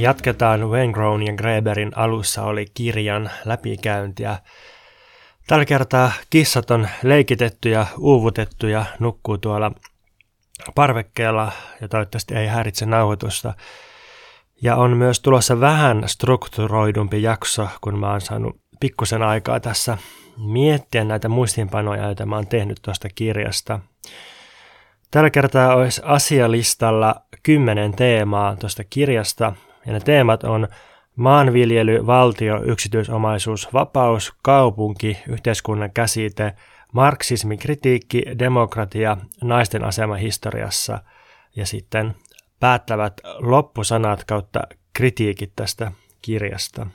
Jatketaan Wengrown ja Greberin alussa oli kirjan läpikäyntiä. Tällä kertaa kissat on leikitetty ja uuvutettu ja nukkuu tuolla parvekkeella ja toivottavasti ei häiritse nauhoitusta. Ja on myös tulossa vähän strukturoidumpi jakso, kun mä oon saanut pikkusen aikaa tässä miettiä näitä muistiinpanoja, joita mä oon tehnyt tuosta kirjasta. Tällä kertaa olisi asialistalla kymmenen teemaa tuosta kirjasta, ja ne teemat on maanviljely, valtio, yksityisomaisuus, vapaus, kaupunki, yhteiskunnan käsite, marksismi, kritiikki, demokratia, naisten asema historiassa ja sitten päättävät loppusanat kautta kritiikit tästä kirjasta.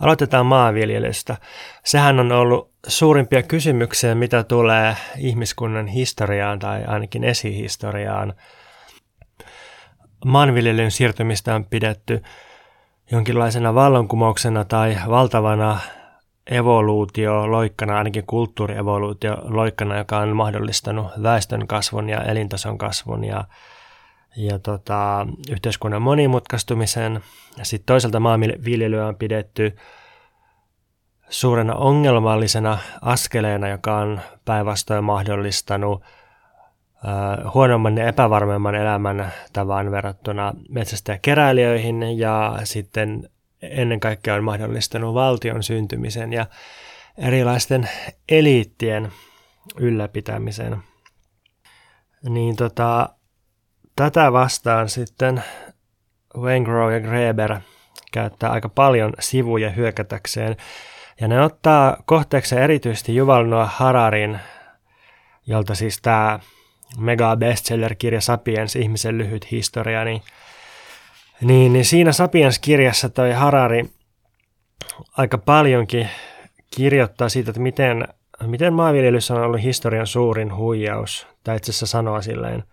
Aloitetaan maanviljelystä. Sehän on ollut suurimpia kysymyksiä, mitä tulee ihmiskunnan historiaan tai ainakin esihistoriaan. Maanviljelyn siirtymistä on pidetty jonkinlaisena vallankumouksena tai valtavana evoluutioloikkana, ainakin kulttuurievoluutioloikkana, joka on mahdollistanut väestön kasvun ja elintason kasvun ja, ja tota, yhteiskunnan monimutkaistumisen. Sitten toisaalta maanviljelyä on pidetty suurena ongelmallisena askeleena, joka on päinvastoin mahdollistanut huonomman ja epävarmemman elämän tavan verrattuna metsästäjäkeräilijöihin ja sitten ennen kaikkea on mahdollistanut valtion syntymisen ja erilaisten eliittien ylläpitämisen. Niin tota, tätä vastaan sitten Wengrow ja Greber käyttää aika paljon sivuja hyökätäkseen. Ja ne ottaa kohteeksi erityisesti Yuval Noah Hararin, jolta siis tämä mega bestseller-kirja Sapiens, ihmisen lyhyt historia, niin niin, niin siinä Sapiens-kirjassa toi Harari aika paljonkin kirjoittaa siitä, että miten, miten maanviljelyssä on ollut historian suurin huijaus, tai itse asiassa sanoa silleen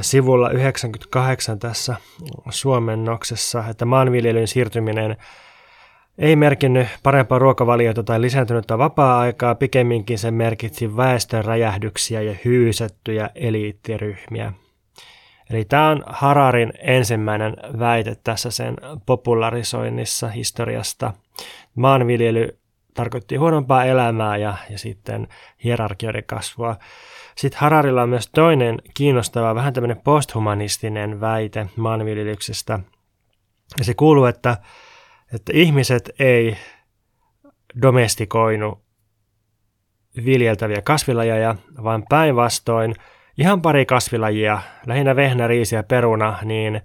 sivulla 98 tässä suomennoksessa, että maanviljelyn siirtyminen ei merkinnyt parempaa ruokavaliota tai lisääntynyttä vapaa-aikaa, pikemminkin se merkitsi väestön räjähdyksiä ja hyysettyjä eliittiryhmiä – Eli tämä on Hararin ensimmäinen väite tässä sen popularisoinnissa historiasta. Maanviljely tarkoitti huonompaa elämää ja, ja sitten hierarkioiden kasvua. Sitten Hararilla on myös toinen kiinnostava, vähän tämmöinen posthumanistinen väite maanviljelyksestä. Ja se kuuluu, että, että ihmiset ei domestikoinu viljeltäviä kasvilajeja, vaan päinvastoin – ihan pari kasvilajia, lähinnä vehnä, riisi ja peruna, niin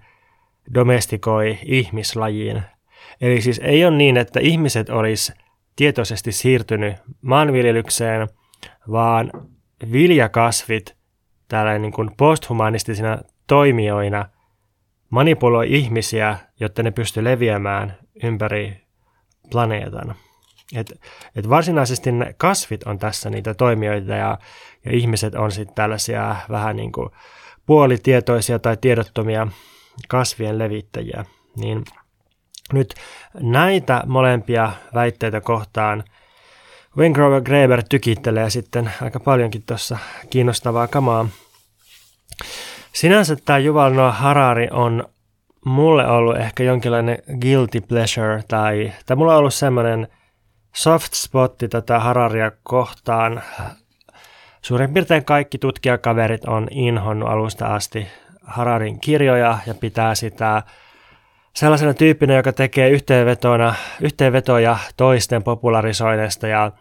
domestikoi ihmislajiin. Eli siis ei ole niin, että ihmiset olisi tietoisesti siirtynyt maanviljelykseen, vaan viljakasvit tällainen niin kuin posthumanistisina toimijoina manipuloi ihmisiä, jotta ne pysty leviämään ympäri planeetan. Et, et varsinaisesti ne kasvit on tässä niitä toimijoita ja, ja ihmiset on sitten tällaisia vähän niin kuin puolitietoisia tai tiedottomia kasvien levittäjiä. Niin nyt näitä molempia väitteitä kohtaan Wengrover Greber tykittelee sitten aika paljonkin tuossa kiinnostavaa kamaa. Sinänsä tämä Yuval Noah Harari on mulle ollut ehkä jonkinlainen guilty pleasure tai, tai mulla on ollut semmoinen – soft spotti tätä Hararia kohtaan. Suurin piirtein kaikki tutkijakaverit on inhonnut alusta asti Hararin kirjoja ja pitää sitä sellaisena tyyppinä, joka tekee yhteenvetona, yhteenvetoja toisten popularisoinnista ja,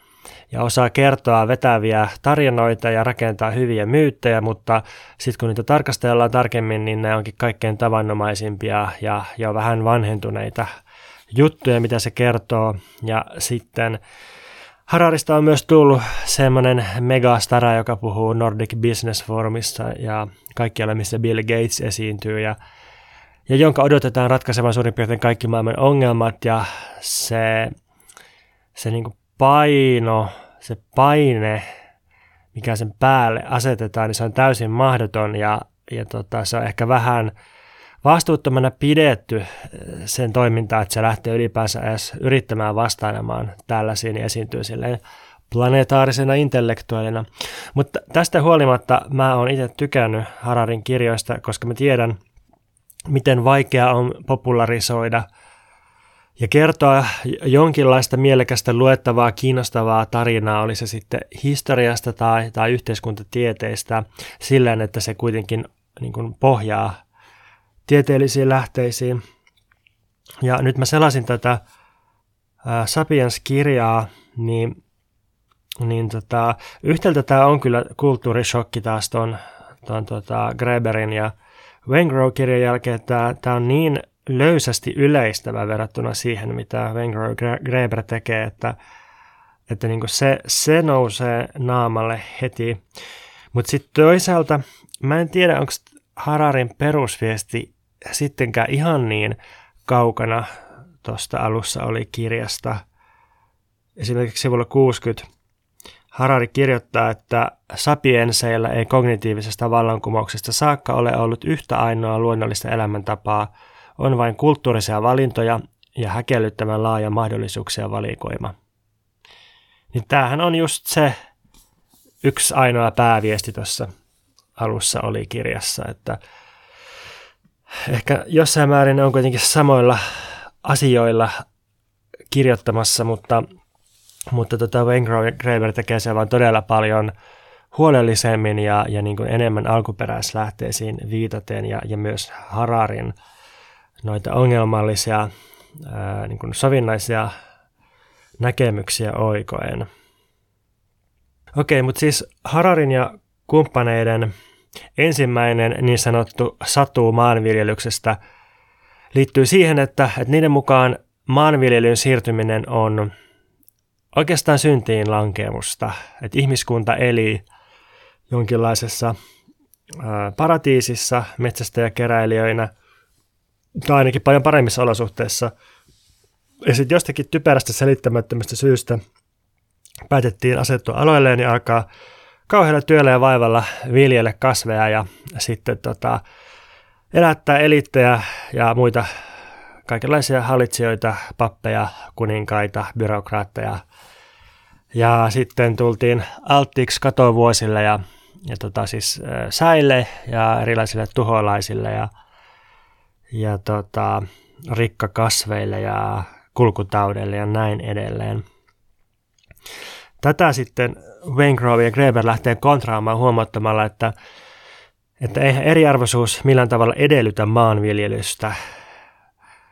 ja osaa kertoa vetäviä tarinoita ja rakentaa hyviä myyttejä, mutta sitten kun niitä tarkastellaan tarkemmin, niin ne onkin kaikkein tavanomaisimpia ja, ja vähän vanhentuneita juttuja, mitä se kertoo. Ja sitten Hararista on myös tullut semmoinen megastara, joka puhuu Nordic Business Forumissa ja kaikkialla, missä Bill Gates esiintyy ja, ja jonka odotetaan ratkaisevan suurin piirtein kaikki maailman ongelmat ja se, se niin paino, se paine, mikä sen päälle asetetaan, niin se on täysin mahdoton ja, ja tota, se on ehkä vähän – vastuuttomana pidetty eh, sen toimintaa, että se lähtee ylipäänsä edes yrittämään vastailemaan tällaisiin ja esiintyy silleen planetaarisena intellektuaalina. Mutta tästä huolimatta mä oon itse tykännyt Hararin kirjoista, koska mä tiedän, miten vaikea on popularisoida ja kertoa jonkinlaista mielekästä luettavaa, kiinnostavaa tarinaa, oli se sitten historiasta tai, tai yhteiskuntatieteistä, sillä että se kuitenkin niin kuin pohjaa tieteellisiin lähteisiin. Ja nyt mä selasin tätä ää, Sapiens-kirjaa, niin, niin tota, yhtäältä tämä on kyllä kulttuurishokki taas ton tota Greberin ja Wengrow-kirjan jälkeen, että tämä on niin löysästi yleistävä verrattuna siihen, mitä Wengrow Greber tekee, että, että niin se, se nousee naamalle heti. Mutta sitten toisaalta, mä en tiedä, onko Hararin perusviesti sittenkään ihan niin kaukana tuosta alussa oli kirjasta. Esimerkiksi sivulla 60 Harari kirjoittaa, että sapienseillä ei kognitiivisesta vallankumouksesta saakka ole ollut yhtä ainoa luonnollista elämäntapaa, on vain kulttuurisia valintoja ja häkellyttävän laaja mahdollisuuksia valikoima. Niin tämähän on just se yksi ainoa pääviesti tuossa alussa oli kirjassa, että ehkä jossain määrin on kuitenkin samoilla asioilla kirjoittamassa, mutta, mutta tota Wayne tekee se vaan todella paljon huolellisemmin ja, ja niin kuin enemmän alkuperäislähteisiin viitaten ja, ja myös Hararin noita ongelmallisia ää, niin kuin sovinnaisia näkemyksiä oikoen. Okei, mutta siis Hararin ja kumppaneiden ensimmäinen niin sanottu satu maanviljelyksestä liittyy siihen, että, että niiden mukaan maanviljelyyn siirtyminen on oikeastaan syntiin lankemusta. Että ihmiskunta eli jonkinlaisessa ää, paratiisissa metsästäjäkeräilijöinä tai ainakin paljon paremmissa olosuhteissa. Ja sitten jostakin typerästä selittämättömästä syystä päätettiin asettua aloilleen ja alkaa kauhealla työllä ja vaivalla viljellä kasveja ja sitten tota, elättää elittejä ja muita kaikenlaisia hallitsijoita, pappeja, kuninkaita, byrokraatteja. Ja sitten tultiin alttiiksi katovuosille ja, ja tota, siis säille ja erilaisille tuholaisille ja, ja tota, rikkakasveille ja kulkutaudeille ja näin edelleen. Tätä sitten Waingrove ja Greber lähtee kontraamaan huomattamalla, että, että eihän eriarvoisuus millään tavalla edellytä maanviljelystä.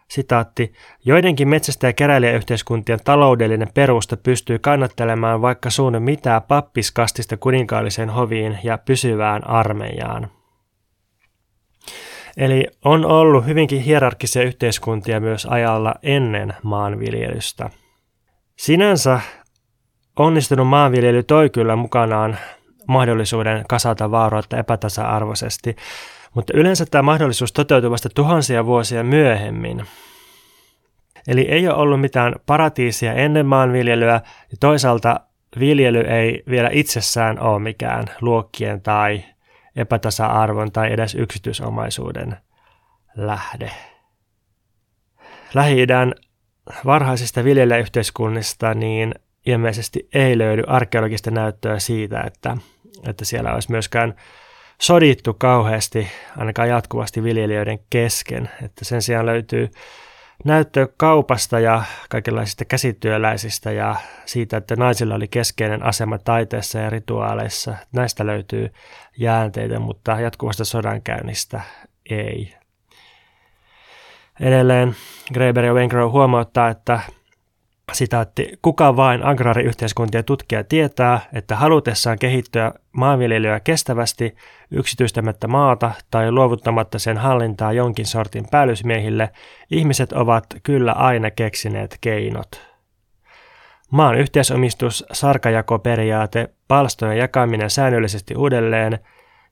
Sitaatti, joidenkin metsästä- ja keräilijäyhteiskuntien taloudellinen perusta pystyy kannattelemaan vaikka suunnan mitään pappiskastista kuninkaalliseen hoviin ja pysyvään armeijaan. Eli on ollut hyvinkin hierarkkisia yhteiskuntia myös ajalla ennen maanviljelystä. Sinänsä Onnistunut maanviljely toi kyllä mukanaan mahdollisuuden kasata vaurautta epätasa-arvoisesti, mutta yleensä tämä mahdollisuus toteutuu vasta tuhansia vuosia myöhemmin. Eli ei ole ollut mitään paratiisia ennen maanviljelyä ja toisaalta viljely ei vielä itsessään ole mikään luokkien tai epätasa-arvon tai edes yksityisomaisuuden lähde. Lähi-idän varhaisista viljelijäyhteiskunnista niin ilmeisesti ei löydy arkeologista näyttöä siitä, että, että siellä olisi myöskään sodittu kauheasti, ainakaan jatkuvasti viljelijöiden kesken. Että sen sijaan löytyy näyttö kaupasta ja kaikenlaisista käsityöläisistä ja siitä, että naisilla oli keskeinen asema taiteessa ja rituaaleissa. Näistä löytyy jäänteitä, mutta jatkuvasta sodankäynnistä ei. Edelleen Greber ja Wengrow huomauttaa, että Sitaatti, kuka vain agraariyhteiskuntien tutkija tietää, että halutessaan kehittyä maanviljelyä kestävästi yksityistämättä maata tai luovuttamatta sen hallintaa jonkin sortin päällysmiehille, ihmiset ovat kyllä aina keksineet keinot. Maan yhteisomistus, sarkajakoperiaate, palstojen jakaminen säännöllisesti uudelleen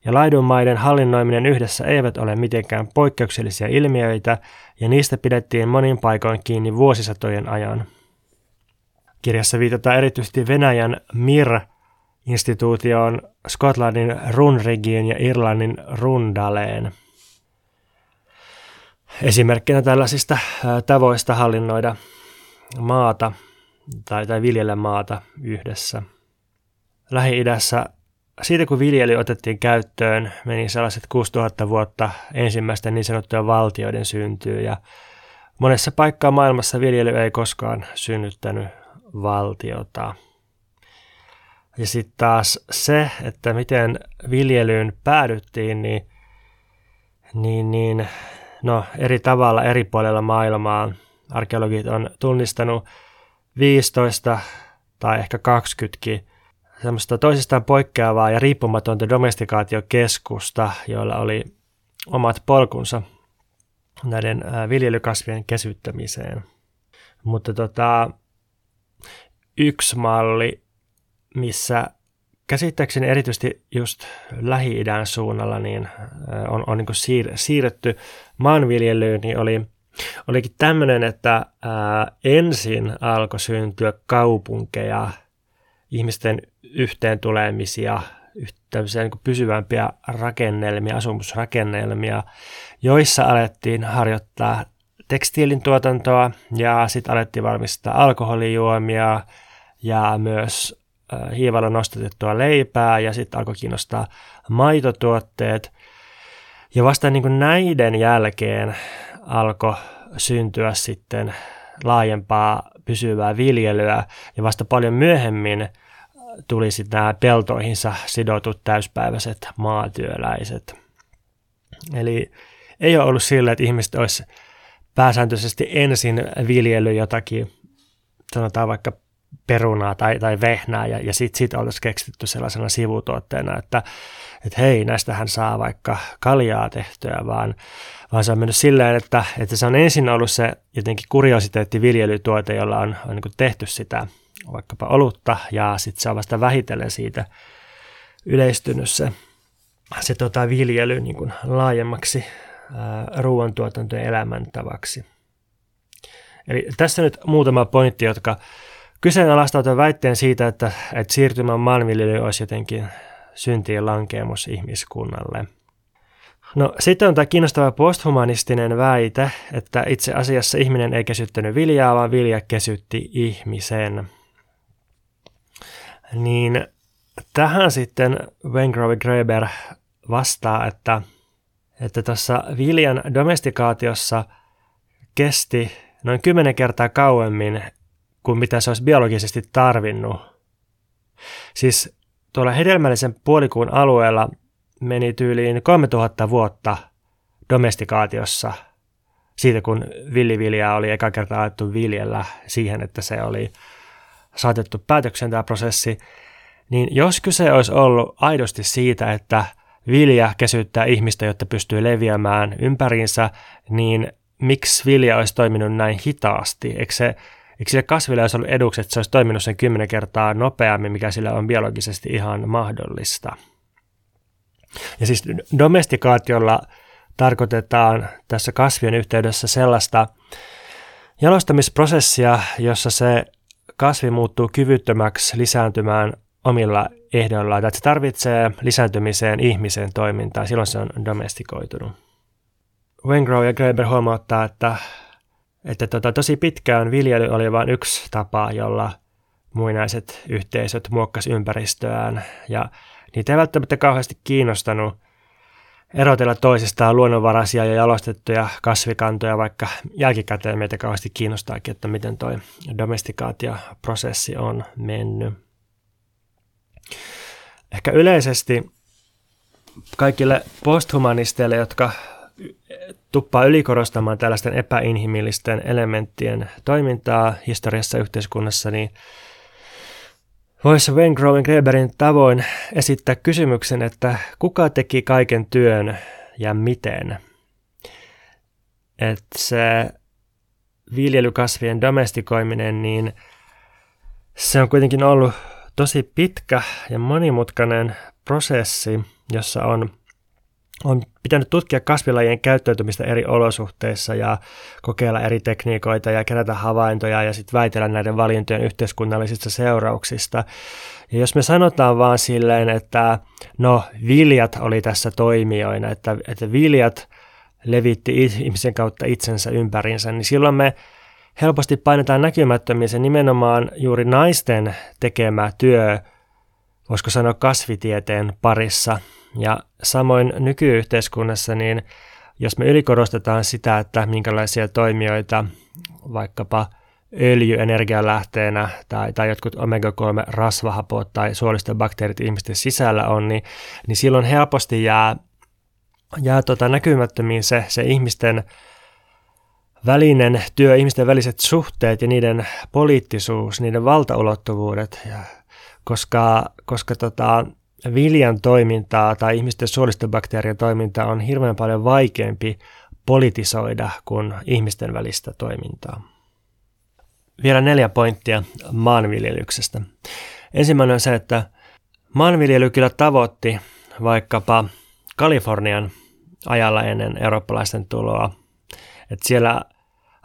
ja laidunmaiden hallinnoiminen yhdessä eivät ole mitenkään poikkeuksellisia ilmiöitä ja niistä pidettiin monin paikoin kiinni vuosisatojen ajan. Kirjassa viitataan erityisesti Venäjän MIR-instituutioon, Skotlannin Runrigiin ja Irlannin Rundaleen. Esimerkkinä tällaisista tavoista hallinnoida maata tai, tai viljellä maata yhdessä. Lähi-idässä siitä kun viljely otettiin käyttöön, meni sellaiset 6000 vuotta ensimmäisten niin sanottujen valtioiden syntyy ja monessa paikkaa maailmassa viljely ei koskaan synnyttänyt valtiota. Ja sitten taas se, että miten viljelyyn päädyttiin, niin, niin, niin no, eri tavalla eri puolilla maailmaa arkeologit on tunnistanut 15 tai ehkä 20 semmoista toisistaan poikkeavaa ja riippumatonta domestikaatiokeskusta, joilla oli omat polkunsa näiden viljelykasvien kesyttämiseen. Mutta tota, yksi malli, missä käsittääkseni erityisesti just Lähi-idän suunnalla niin on, on niin siir, siirretty maanviljelyyn, niin oli, olikin tämmöinen, että ää, ensin alkoi syntyä kaupunkeja, ihmisten yhteen tulemisia, tämmöisiä niin pysyvämpiä rakennelmia, asumusrakennelmia, joissa alettiin harjoittaa tekstiilin tuotantoa ja sitten alettiin valmistaa alkoholijuomia ja myös hiivalla nostatettua leipää ja sitten alkoi kiinnostaa maitotuotteet. Ja vasta niin kuin näiden jälkeen alkoi syntyä sitten laajempaa pysyvää viljelyä ja vasta paljon myöhemmin tuli sitten nämä peltoihinsa sidotut täyspäiväiset maatyöläiset. Eli ei ole ollut sillä, että ihmiset olisi pääsääntöisesti ensin viljely jotakin, sanotaan vaikka perunaa tai, tai vehnää ja, ja sitten sit oltaisiin keksitty sellaisena sivutuotteena, että, että hei, näistähän saa vaikka kaljaa tehtyä, vaan, vaan se on mennyt silleen, että, että se on ensin ollut se jotenkin kuriositeetti viljelytuote, jolla on, on niin tehty sitä vaikkapa olutta ja sitten se on vasta vähitellen siitä yleistynyt se, se tota, viljely niin kuin laajemmaksi ruoantuotantojen elämäntavaksi. Eli tässä nyt muutama pointti, jotka kyseenalaistautuvat väitteen siitä, että, että siirtymän maanviljely olisi jotenkin syntiin lankeemus ihmiskunnalle. No sitten on tämä kiinnostava posthumanistinen väite, että itse asiassa ihminen ei kesyttänyt viljaa, vaan vilja kesytti ihmisen niin tähän sitten Wengrow Greber vastaa, että että tuossa viljan domestikaatiossa kesti noin kymmenen kertaa kauemmin kuin mitä se olisi biologisesti tarvinnut. Siis tuolla hedelmällisen puolikuun alueella meni tyyliin 3000 vuotta domestikaatiossa siitä, kun villiviljaa oli eka kertaa alettu viljellä siihen, että se oli saatettu päätökseen tämä prosessi, niin jos kyse olisi ollut aidosti siitä, että vilja kesyttää ihmistä, jotta pystyy leviämään ympäriinsä, niin miksi vilja olisi toiminut näin hitaasti? Eikö, se, eikö sille kasville olisi ollut eduksi, että se olisi toiminut sen kymmenen kertaa nopeammin, mikä sille on biologisesti ihan mahdollista? Ja siis domestikaatiolla tarkoitetaan tässä kasvien yhteydessä sellaista jalostamisprosessia, jossa se kasvi muuttuu kyvyttömäksi lisääntymään omilla ehdoillaan, että se tarvitsee lisääntymiseen ihmisen toimintaa, silloin se on domestikoitunut. Wengrow ja Greber huomauttaa, että, että tota, tosi pitkään viljely oli vain yksi tapa, jolla muinaiset yhteisöt muokkas ympäristöään, ja niitä ei välttämättä kauheasti kiinnostanut erotella toisistaan luonnonvaraisia ja jalostettuja kasvikantoja, vaikka jälkikäteen meitä kauheasti kiinnostaakin, että miten tuo domestikaatioprosessi on mennyt. Ehkä yleisesti kaikille posthumanisteille, jotka tuppaa ylikorostamaan tällaisten epäinhimillisten elementtien toimintaa historiassa yhteiskunnassa, niin voisi Wayne Growen Greberin tavoin esittää kysymyksen, että kuka teki kaiken työn ja miten? Että se viljelykasvien domestikoiminen, niin se on kuitenkin ollut tosi pitkä ja monimutkainen prosessi, jossa on on pitänyt tutkia kasvilajien käyttäytymistä eri olosuhteissa ja kokeilla eri tekniikoita ja kerätä havaintoja ja sitten väitellä näiden valintojen yhteiskunnallisista seurauksista. Ja jos me sanotaan vaan silleen, että no viljat oli tässä toimijoina, että, että viljat levitti ihmisen kautta itsensä ympärinsä, niin silloin me helposti painetaan näkymättömiin se nimenomaan juuri naisten tekemä työ voisiko sanoa kasvitieteen parissa. Ja samoin nykyyhteiskunnassa, niin jos me ylikorostetaan sitä, että minkälaisia toimijoita vaikkapa öljy energialähteenä tai, tai jotkut omega-3 rasvahapot tai suolistobakteerit ihmisten sisällä on, niin, niin silloin helposti jää, jää tota näkymättömiin se, se ihmisten välinen työ, ihmisten väliset suhteet ja niiden poliittisuus, niiden valtaulottuvuudet, ja, koska, koska tota, viljan toimintaa tai ihmisten suolistobakteerien toimintaa on hirveän paljon vaikeampi politisoida kuin ihmisten välistä toimintaa. Vielä neljä pointtia maanviljelyksestä. Ensimmäinen on se, että maanviljely kyllä tavoitti vaikkapa Kalifornian ajalla ennen eurooppalaisten tuloa. Että siellä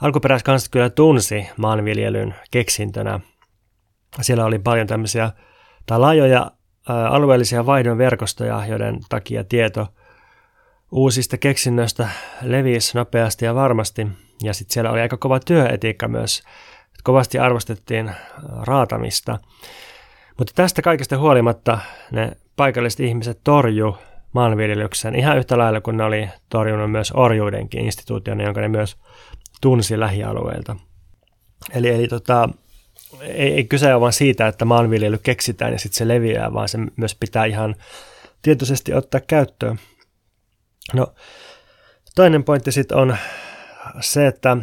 alkuperäiskansat kyllä tunsi maanviljelyn keksintönä. Siellä oli paljon tämmöisiä tai laajoja alueellisia vaihdon verkostoja, joiden takia tieto uusista keksinnöistä levisi nopeasti ja varmasti. Ja sitten siellä oli aika kova työetiikka myös kovasti arvostettiin raatamista. Mutta tästä kaikesta huolimatta ne paikalliset ihmiset torju maanviljelyksen ihan yhtä lailla kuin ne oli torjunut myös orjuudenkin instituutiona, jonka ne myös tunsi lähialueilta. Eli, eli tota, ei, ei kyse ole vain siitä, että maanviljely keksitään ja sitten se leviää, vaan se myös pitää ihan tietoisesti ottaa käyttöön. No, toinen pointti sitten on se, että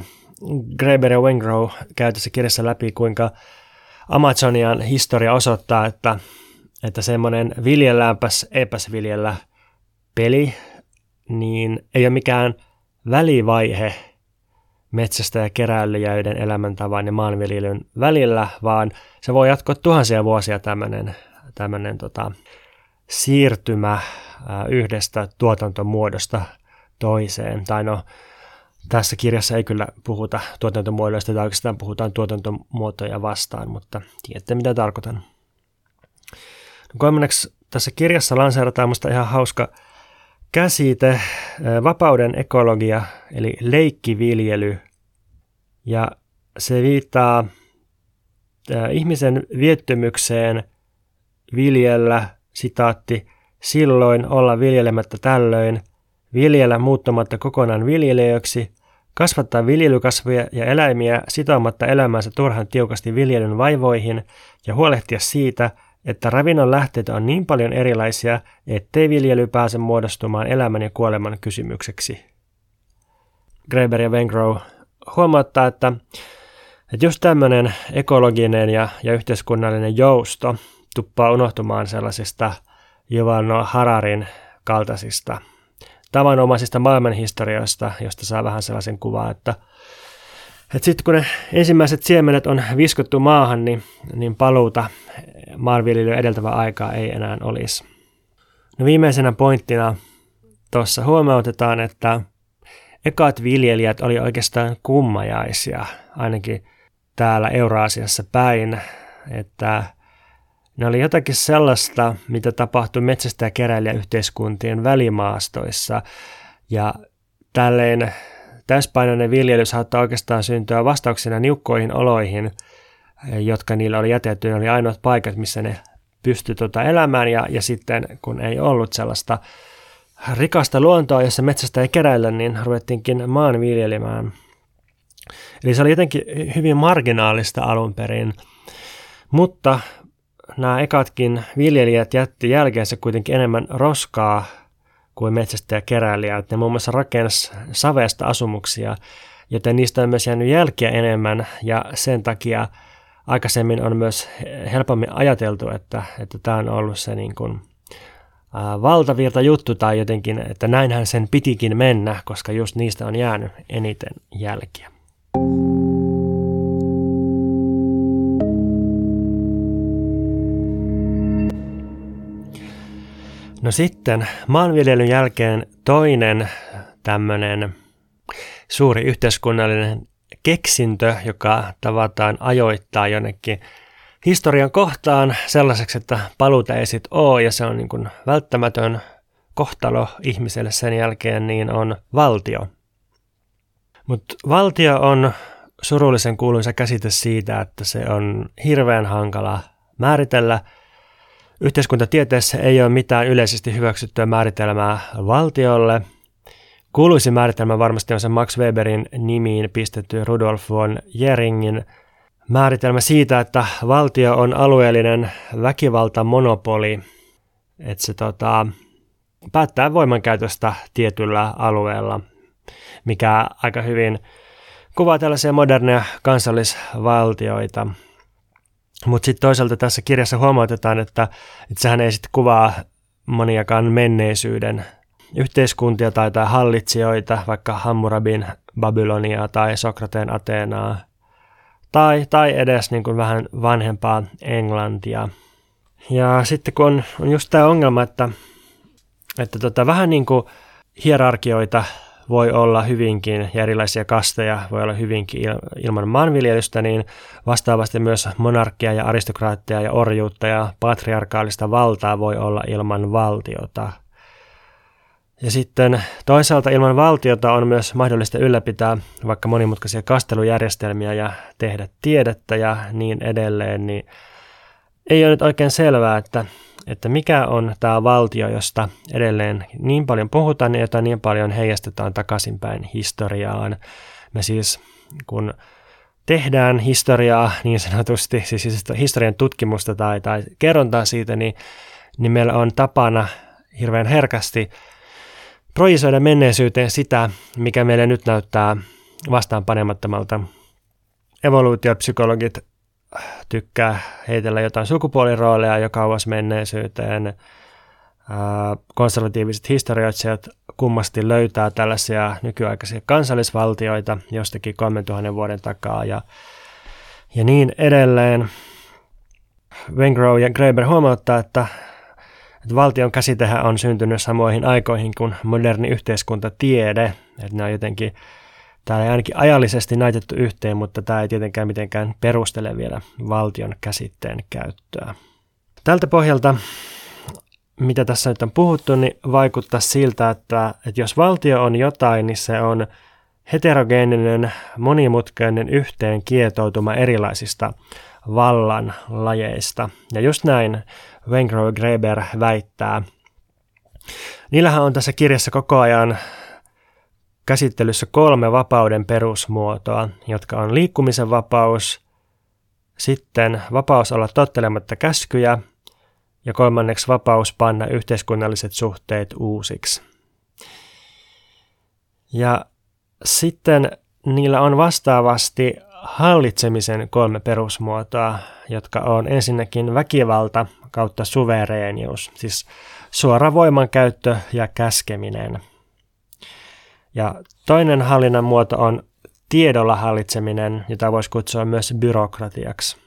Graeber ja Wengrow käy tässä kirjassa läpi, kuinka Amazonian historia osoittaa, että, että semmoinen viljelläänpäs epäs viljellä peli, niin ei ole mikään välivaihe metsästä ja keräilijäiden elämäntavan ja maanviljelyn välillä, vaan se voi jatkoa tuhansia vuosia tämmöinen, tämmöinen tota, siirtymä yhdestä tuotantomuodosta toiseen. Tai no, tässä kirjassa ei kyllä puhuta tuotantomuodoista, tai oikeastaan puhutaan tuotantomuotoja vastaan, mutta tiedätte mitä tarkoitan. No kolmanneksi tässä kirjassa lanseerataan minusta ihan hauska käsite, vapauden ekologia, eli leikkiviljely. Ja se viittaa ihmisen viettymykseen viljellä, sitaatti, silloin olla viljelemättä tällöin, viljellä muuttumatta kokonaan viljelijöksi, kasvattaa viljelykasveja ja eläimiä sitomatta elämänsä turhan tiukasti viljelyn vaivoihin ja huolehtia siitä, että ravinnon lähteet on niin paljon erilaisia, ettei viljely pääse muodostumaan elämän ja kuoleman kysymykseksi. Greber ja Wengrow huomauttaa, että, että just tämmöinen ekologinen ja, ja yhteiskunnallinen jousto tuppaa unohtumaan sellaisista Noah Hararin kaltaisista tavanomaisista maailmanhistorioista, josta saa vähän sellaisen kuvan, että, sitten kun ne ensimmäiset siemenet on viskottu maahan, niin, niin paluuta maanviljelyä edeltävää aikaa ei enää olisi. No viimeisenä pointtina tuossa huomautetaan, että ekat viljelijät oli oikeastaan kummajaisia, ainakin täällä Euraasiassa päin, että ne oli jotakin sellaista, mitä tapahtui metsästä- ja keräilijäyhteiskuntien välimaastoissa. Ja tälleen täyspainoinen viljely saattaa oikeastaan syntyä vastauksena niukkoihin oloihin, jotka niillä oli jätetty. Ne oli ainoat paikat, missä ne pystyi tuota elämään ja, ja sitten kun ei ollut sellaista rikasta luontoa, jossa metsästä ei keräillä, niin ruvettiinkin maan viljelemään. Eli se oli jotenkin hyvin marginaalista alun perin. Mutta nämä ekatkin viljelijät jätti jälkeensä kuitenkin enemmän roskaa kuin metsästä ja keräilijät. Ne muun muassa rakensi savesta asumuksia, joten niistä on myös jäänyt jälkiä enemmän ja sen takia aikaisemmin on myös helpommin ajateltu, että, että tämä on ollut se niin kuin, ä, valtavirta juttu tai jotenkin, että näinhän sen pitikin mennä, koska just niistä on jäänyt eniten jälkiä. No sitten maanviljelyn jälkeen toinen tämmöinen suuri yhteiskunnallinen keksintö, joka tavataan ajoittaa jonnekin historian kohtaan sellaiseksi, että paluuta ei sit ole ja se on niin kuin välttämätön kohtalo ihmiselle sen jälkeen, niin on valtio. Mutta valtio on surullisen kuuluisa käsite siitä, että se on hirveän hankala määritellä – Yhteiskuntatieteessä ei ole mitään yleisesti hyväksyttyä määritelmää valtiolle. Kuuluisin määritelmä varmasti on se Max Weberin nimiin pistetty Rudolf von Jeringin määritelmä siitä, että valtio on alueellinen väkivaltamonopoli, että se tota, päättää voimankäytöstä tietyllä alueella, mikä aika hyvin kuvaa tällaisia moderneja kansallisvaltioita. Mutta sitten toisaalta tässä kirjassa huomautetaan, että, että sehän ei sitten kuvaa moniakaan menneisyyden yhteiskuntia tai, tai hallitsijoita, vaikka Hammurabin Babyloniaa tai Sokrateen Ateenaa, tai, tai edes niin kuin vähän vanhempaa Englantia. Ja sitten kun on, on just tämä ongelma, että, että tota, vähän niin kuin hierarkioita voi olla hyvinkin ja erilaisia kasteja voi olla hyvinkin ilman maanviljelystä, niin vastaavasti myös monarkia ja aristokraattia ja orjuutta ja patriarkaalista valtaa voi olla ilman valtiota. Ja sitten toisaalta ilman valtiota on myös mahdollista ylläpitää vaikka monimutkaisia kastelujärjestelmiä ja tehdä tiedettä ja niin edelleen, niin ei ole nyt oikein selvää, että että mikä on tämä valtio, josta edelleen niin paljon puhutaan ja jota niin paljon heijastetaan takaisinpäin historiaan. Me siis, kun tehdään historiaa niin sanotusti, siis historian tutkimusta tai, tai kerrontaa siitä, niin, niin meillä on tapana hirveän herkästi projisoida menneisyyteen sitä, mikä meille nyt näyttää vastaanpanemattomalta. Evoluutiopsykologit tykkää heitellä jotain sukupuolirooleja jo kauas menneisyyteen. Konservatiiviset historioitsijat kummasti löytää tällaisia nykyaikaisia kansallisvaltioita jostakin 3000 vuoden takaa ja, ja niin edelleen. Wengrow ja Graeber huomauttaa, että, että valtion käsitehän on syntynyt samoihin aikoihin kuin moderni yhteiskuntatiede, että ne on jotenkin Tämä ei ainakin ajallisesti näytetty yhteen, mutta tämä ei tietenkään mitenkään perustele vielä valtion käsitteen käyttöä. Tältä pohjalta, mitä tässä nyt on puhuttu, niin vaikuttaa siltä, että, että jos valtio on jotain, niin se on heterogeeninen, monimutkainen yhteen kietoutuma erilaisista vallan lajeista. Ja just näin Wengrow Greber väittää. Niillähän on tässä kirjassa koko ajan käsittelyssä kolme vapauden perusmuotoa, jotka on liikkumisen vapaus, sitten vapaus olla tottelematta käskyjä ja kolmanneksi vapaus panna yhteiskunnalliset suhteet uusiksi. Ja sitten niillä on vastaavasti hallitsemisen kolme perusmuotoa, jotka on ensinnäkin väkivalta kautta suvereenius, siis suora voimankäyttö ja käskeminen – ja toinen hallinnan muoto on tiedolla hallitseminen, jota voisi kutsua myös byrokratiaksi.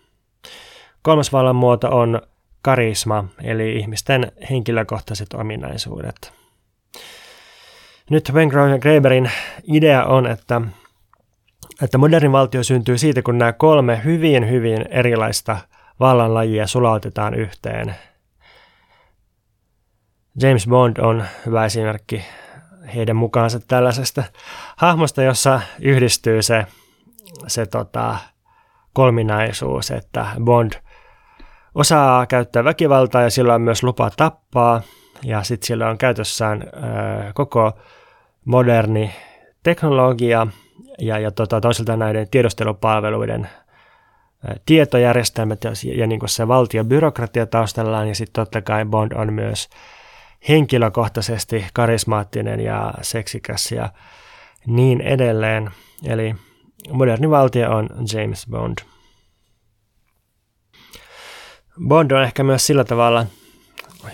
Kolmas vallan muoto on karisma, eli ihmisten henkilökohtaiset ominaisuudet. Nyt ja Graeberin idea on, että, että moderni valtio syntyy siitä, kun nämä kolme hyvin, hyvin erilaista vallanlajia sulautetaan yhteen. James Bond on hyvä esimerkki heidän mukaansa tällaisesta hahmosta, jossa yhdistyy se, se tota, kolminaisuus, että Bond osaa käyttää väkivaltaa ja sillä on myös lupa tappaa. Ja sitten sillä on käytössään ö, koko moderni teknologia ja, ja tota, toisaalta näiden tiedostelupalveluiden tietojärjestelmät ja, ja niin se valtion byrokratia taustallaan ja sitten totta kai Bond on myös henkilökohtaisesti karismaattinen ja seksikäs ja niin edelleen. Eli moderni valtio on James Bond. Bond on ehkä myös sillä tavalla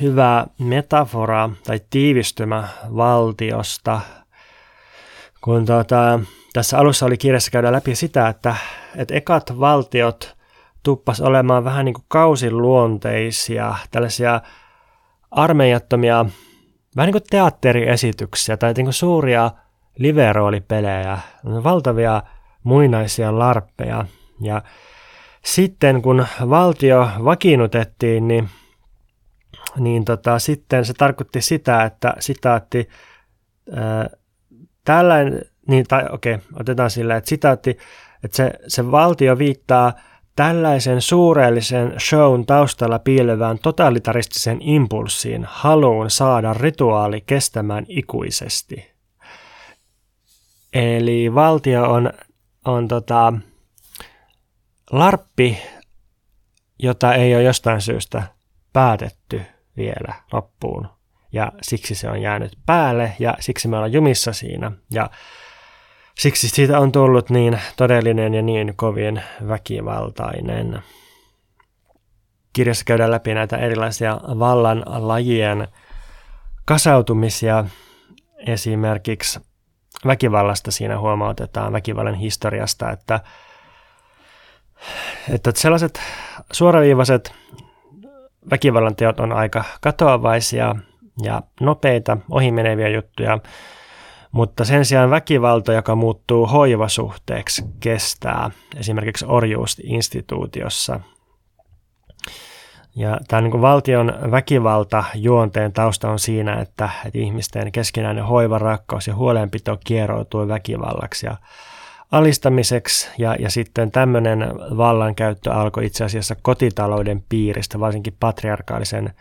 hyvä metafora tai tiivistymä valtiosta, kun tuota, tässä alussa oli kirjassa käydä läpi sitä, että, että ekat valtiot tuppas olemaan vähän niin kuin kausiluonteisia, tällaisia armeijattomia, vähän niin kuin teatteriesityksiä tai niin kuin suuria live-roolipelejä, valtavia muinaisia larppeja. Ja sitten kun valtio vakiinnutettiin, niin, niin tota, sitten se tarkoitti sitä, että sitaatti, tällainen, niin, tai okei, okay, otetaan sillä, että sitaatti, että se, se valtio viittaa tällaisen suurellisen shown taustalla piilevään totalitaristisen impulssiin haluun saada rituaali kestämään ikuisesti. Eli valtio on, on tota, larppi, jota ei ole jostain syystä päätetty vielä loppuun. Ja siksi se on jäänyt päälle ja siksi me ollaan jumissa siinä. Ja Siksi siitä on tullut niin todellinen ja niin kovin väkivaltainen. Kirjassa käydään läpi näitä erilaisia vallan lajien kasautumisia. Esimerkiksi väkivallasta siinä huomautetaan väkivallan historiasta, että, että sellaiset suoraviivaiset väkivallan teot on aika katoavaisia ja nopeita, ohimeneviä juttuja, mutta sen sijaan väkivalta, joka muuttuu hoivasuhteeksi, kestää esimerkiksi orjuusinstituutiossa. Ja tämä niin valtion väkivalta juonteen tausta on siinä, että, että ihmisten keskinäinen hoiva, rakkaus ja huolenpito kieroutui väkivallaksi ja alistamiseksi. Ja, ja sitten tämmöinen vallankäyttö alkoi itse asiassa kotitalouden piiristä, varsinkin patriarkaalisen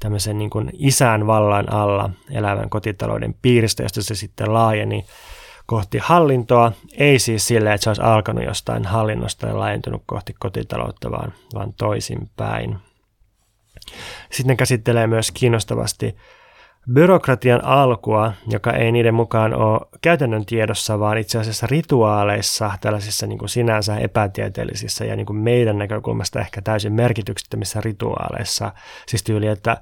tämmöisen niin kuin isän vallan alla elävän kotitalouden piiristä, josta se sitten laajeni kohti hallintoa. Ei siis sille, että se olisi alkanut jostain hallinnosta ja laajentunut kohti kotitaloutta, vaan, vaan toisinpäin. Sitten käsittelee myös kiinnostavasti byrokratian alkua, joka ei niiden mukaan ole käytännön tiedossa, vaan itse asiassa rituaaleissa, tällaisissa niin kuin sinänsä epätieteellisissä ja niin kuin meidän näkökulmasta ehkä täysin merkityksettömissä rituaaleissa. Siis tyyli, että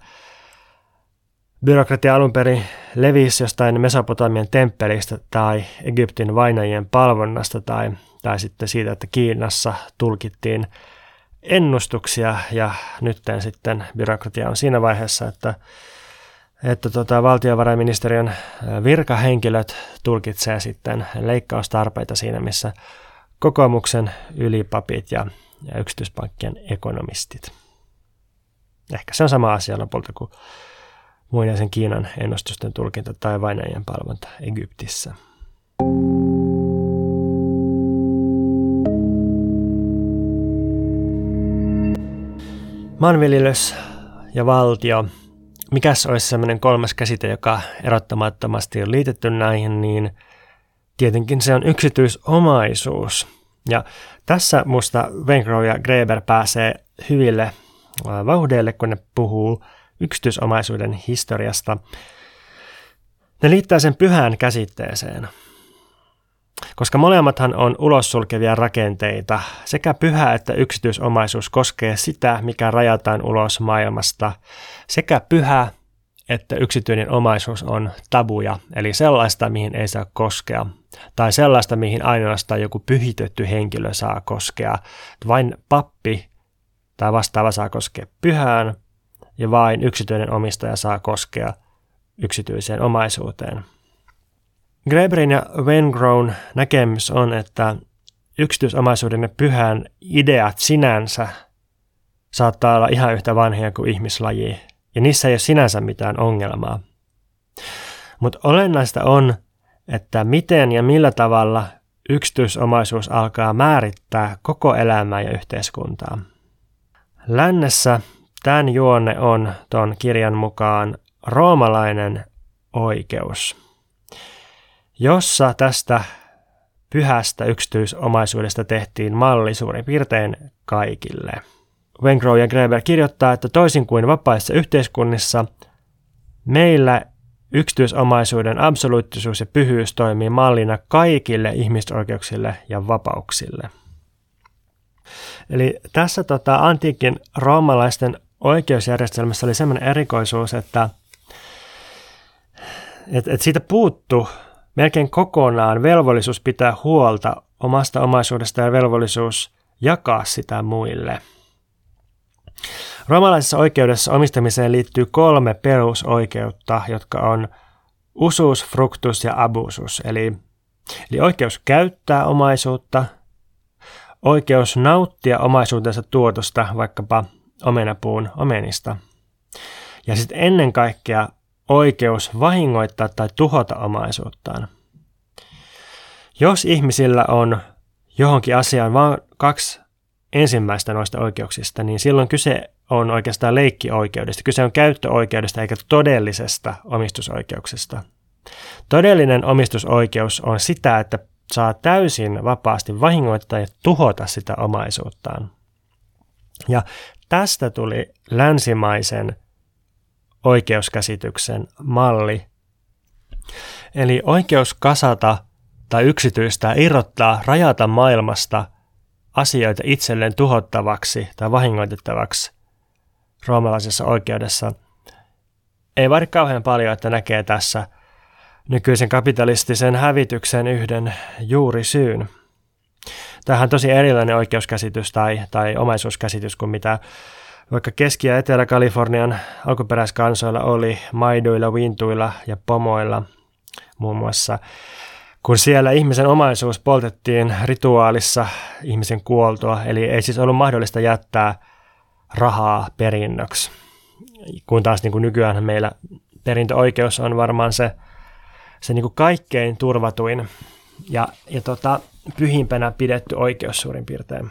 byrokratia alun perin levisi jostain Mesopotamian temppelistä tai Egyptin vainajien palvonnasta tai, tai sitten siitä, että Kiinassa tulkittiin ennustuksia ja nyt sitten byrokratia on siinä vaiheessa, että että tota, valtiovarainministeriön virkahenkilöt tulkitsee sitten leikkaustarpeita siinä, missä kokoomuksen ylipapit ja, ja yksityispankkien ekonomistit. Ehkä se on sama asia lopulta kuin muinaisen Kiinan ennustusten tulkinta tai vainajien palvonta Egyptissä. Maanviljelys ja valtio mikäs olisi semmoinen kolmas käsite, joka erottamattomasti on liitetty näihin, niin tietenkin se on yksityisomaisuus. Ja tässä musta Wengrow ja Greber pääsee hyville vauhdeille, kun ne puhuu yksityisomaisuuden historiasta. Ne liittää sen pyhään käsitteeseen – koska molemmathan on ulos sulkevia rakenteita. Sekä pyhä että yksityisomaisuus koskee sitä, mikä rajataan ulos maailmasta. Sekä pyhä että yksityinen omaisuus on tabuja, eli sellaista, mihin ei saa koskea, tai sellaista, mihin ainoastaan joku pyhitetty henkilö saa koskea. Vain pappi tai vastaava saa koskea pyhään, ja vain yksityinen omistaja saa koskea yksityiseen omaisuuteen. Greberin ja Wengrown näkemys on, että yksityisomaisuuden ja pyhän ideat sinänsä saattaa olla ihan yhtä vanhoja kuin ihmislaji, ja niissä ei ole sinänsä mitään ongelmaa. Mutta olennaista on, että miten ja millä tavalla yksityisomaisuus alkaa määrittää koko elämää ja yhteiskuntaa. Lännessä tämän juonne on tuon kirjan mukaan roomalainen oikeus – jossa tästä pyhästä yksityisomaisuudesta tehtiin malli suurin piirtein kaikille. Wengrow ja Greber kirjoittaa, että toisin kuin vapaissa yhteiskunnissa, meillä yksityisomaisuuden absoluuttisuus ja pyhyys toimii mallina kaikille ihmisoikeuksille ja vapauksille. Eli tässä tota, antiikin roomalaisten oikeusjärjestelmässä oli sellainen erikoisuus, että et, et siitä puuttu melkein kokonaan velvollisuus pitää huolta omasta omaisuudesta ja velvollisuus jakaa sitä muille. Roomalaisessa oikeudessa omistamiseen liittyy kolme perusoikeutta, jotka on usus, fruktus ja abusus, eli, eli oikeus käyttää omaisuutta, oikeus nauttia omaisuutensa tuotosta, vaikkapa omenapuun omenista, ja sitten ennen kaikkea oikeus vahingoittaa tai tuhota omaisuuttaan. Jos ihmisillä on johonkin asiaan vain kaksi ensimmäistä noista oikeuksista, niin silloin kyse on oikeastaan leikkioikeudesta. Kyse on käyttöoikeudesta eikä todellisesta omistusoikeuksesta. Todellinen omistusoikeus on sitä, että saa täysin vapaasti vahingoittaa ja tuhota sitä omaisuuttaan. Ja tästä tuli länsimaisen oikeuskäsityksen malli. Eli oikeus kasata tai yksityistä irrottaa, rajata maailmasta asioita itselleen tuhottavaksi tai vahingoitettavaksi roomalaisessa oikeudessa ei vaadi kauhean paljon, että näkee tässä nykyisen kapitalistisen hävityksen yhden juuri syyn. Tähän on tosi erilainen oikeuskäsitys tai, tai omaisuuskäsitys kuin mitä vaikka Keski- ja Etelä-Kalifornian alkuperäiskansoilla oli maiduilla, vintuilla ja pomoilla muun muassa. Kun siellä ihmisen omaisuus poltettiin rituaalissa ihmisen kuoltua, eli ei siis ollut mahdollista jättää rahaa perinnöksi. Kun taas niin kuin nykyään meillä perintöoikeus on varmaan se, se niin kuin kaikkein turvatuin ja, ja tota, pyhimpänä pidetty oikeus suurin piirtein.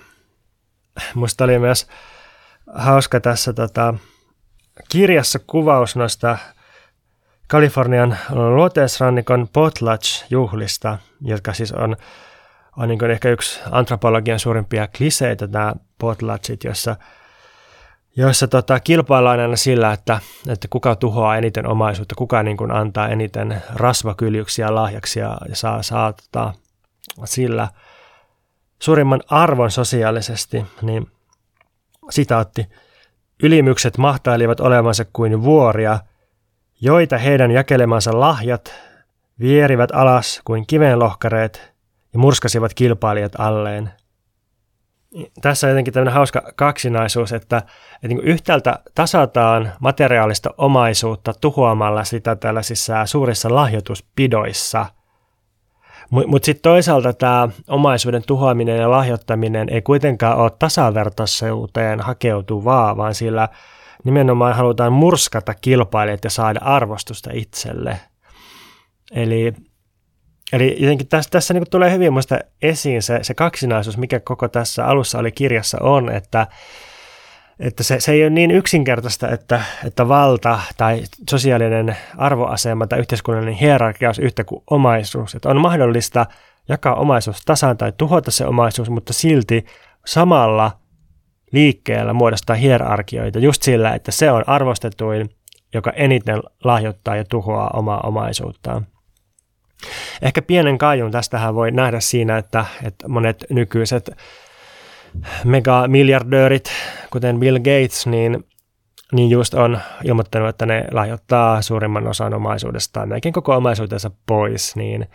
Musta oli myös hauska tässä tota, kirjassa kuvaus noista Kalifornian luoteisrannikon potlatch-juhlista, jotka siis on, on niin ehkä yksi antropologian suurimpia kliseitä, nämä potlatchit, jossa, joissa tota, kilpaillaan aina sillä, että, että kuka tuhoaa eniten omaisuutta, kuka niin kuin antaa eniten rasvakyljyksiä lahjaksi ja, saa, saa tota, sillä suurimman arvon sosiaalisesti, niin – Sitaatti. Ylimykset mahtailivat olevansa kuin vuoria, joita heidän jakelemansa lahjat vierivät alas kuin kivenlohkareet ja murskasivat kilpailijat alleen. Tässä on jotenkin tämmöinen hauska kaksinaisuus, että, että niin yhtäältä tasataan materiaalista omaisuutta tuhoamalla sitä tällaisissa suurissa lahjoituspidoissa – mutta mut sitten toisaalta tämä omaisuuden tuhoaminen ja lahjoittaminen ei kuitenkaan ole tasavertaisuuteen hakeutuvaa, vaan sillä nimenomaan halutaan murskata kilpailijat ja saada arvostusta itselle. Eli, eli jotenkin tässä, tässä niin tulee hyvin muista esiin se, se kaksinaisuus, mikä koko tässä alussa oli kirjassa on, että että se, se ei ole niin yksinkertaista, että, että valta tai sosiaalinen arvoasema tai yhteiskunnallinen hierarkia olisi yhtä kuin omaisuus. Että on mahdollista jakaa omaisuus tasaan tai tuhota se omaisuus, mutta silti samalla liikkeellä muodostaa hierarkioita just sillä, että se on arvostetuin, joka eniten lahjoittaa ja tuhoaa omaa omaisuuttaan. Ehkä pienen kaijun tästähän voi nähdä siinä, että, että monet nykyiset megamiljardöörit, kuten Bill Gates, niin, niin just on ilmoittanut, että ne lahjoittaa suurimman osan omaisuudestaan, melkein koko omaisuutensa pois, niin,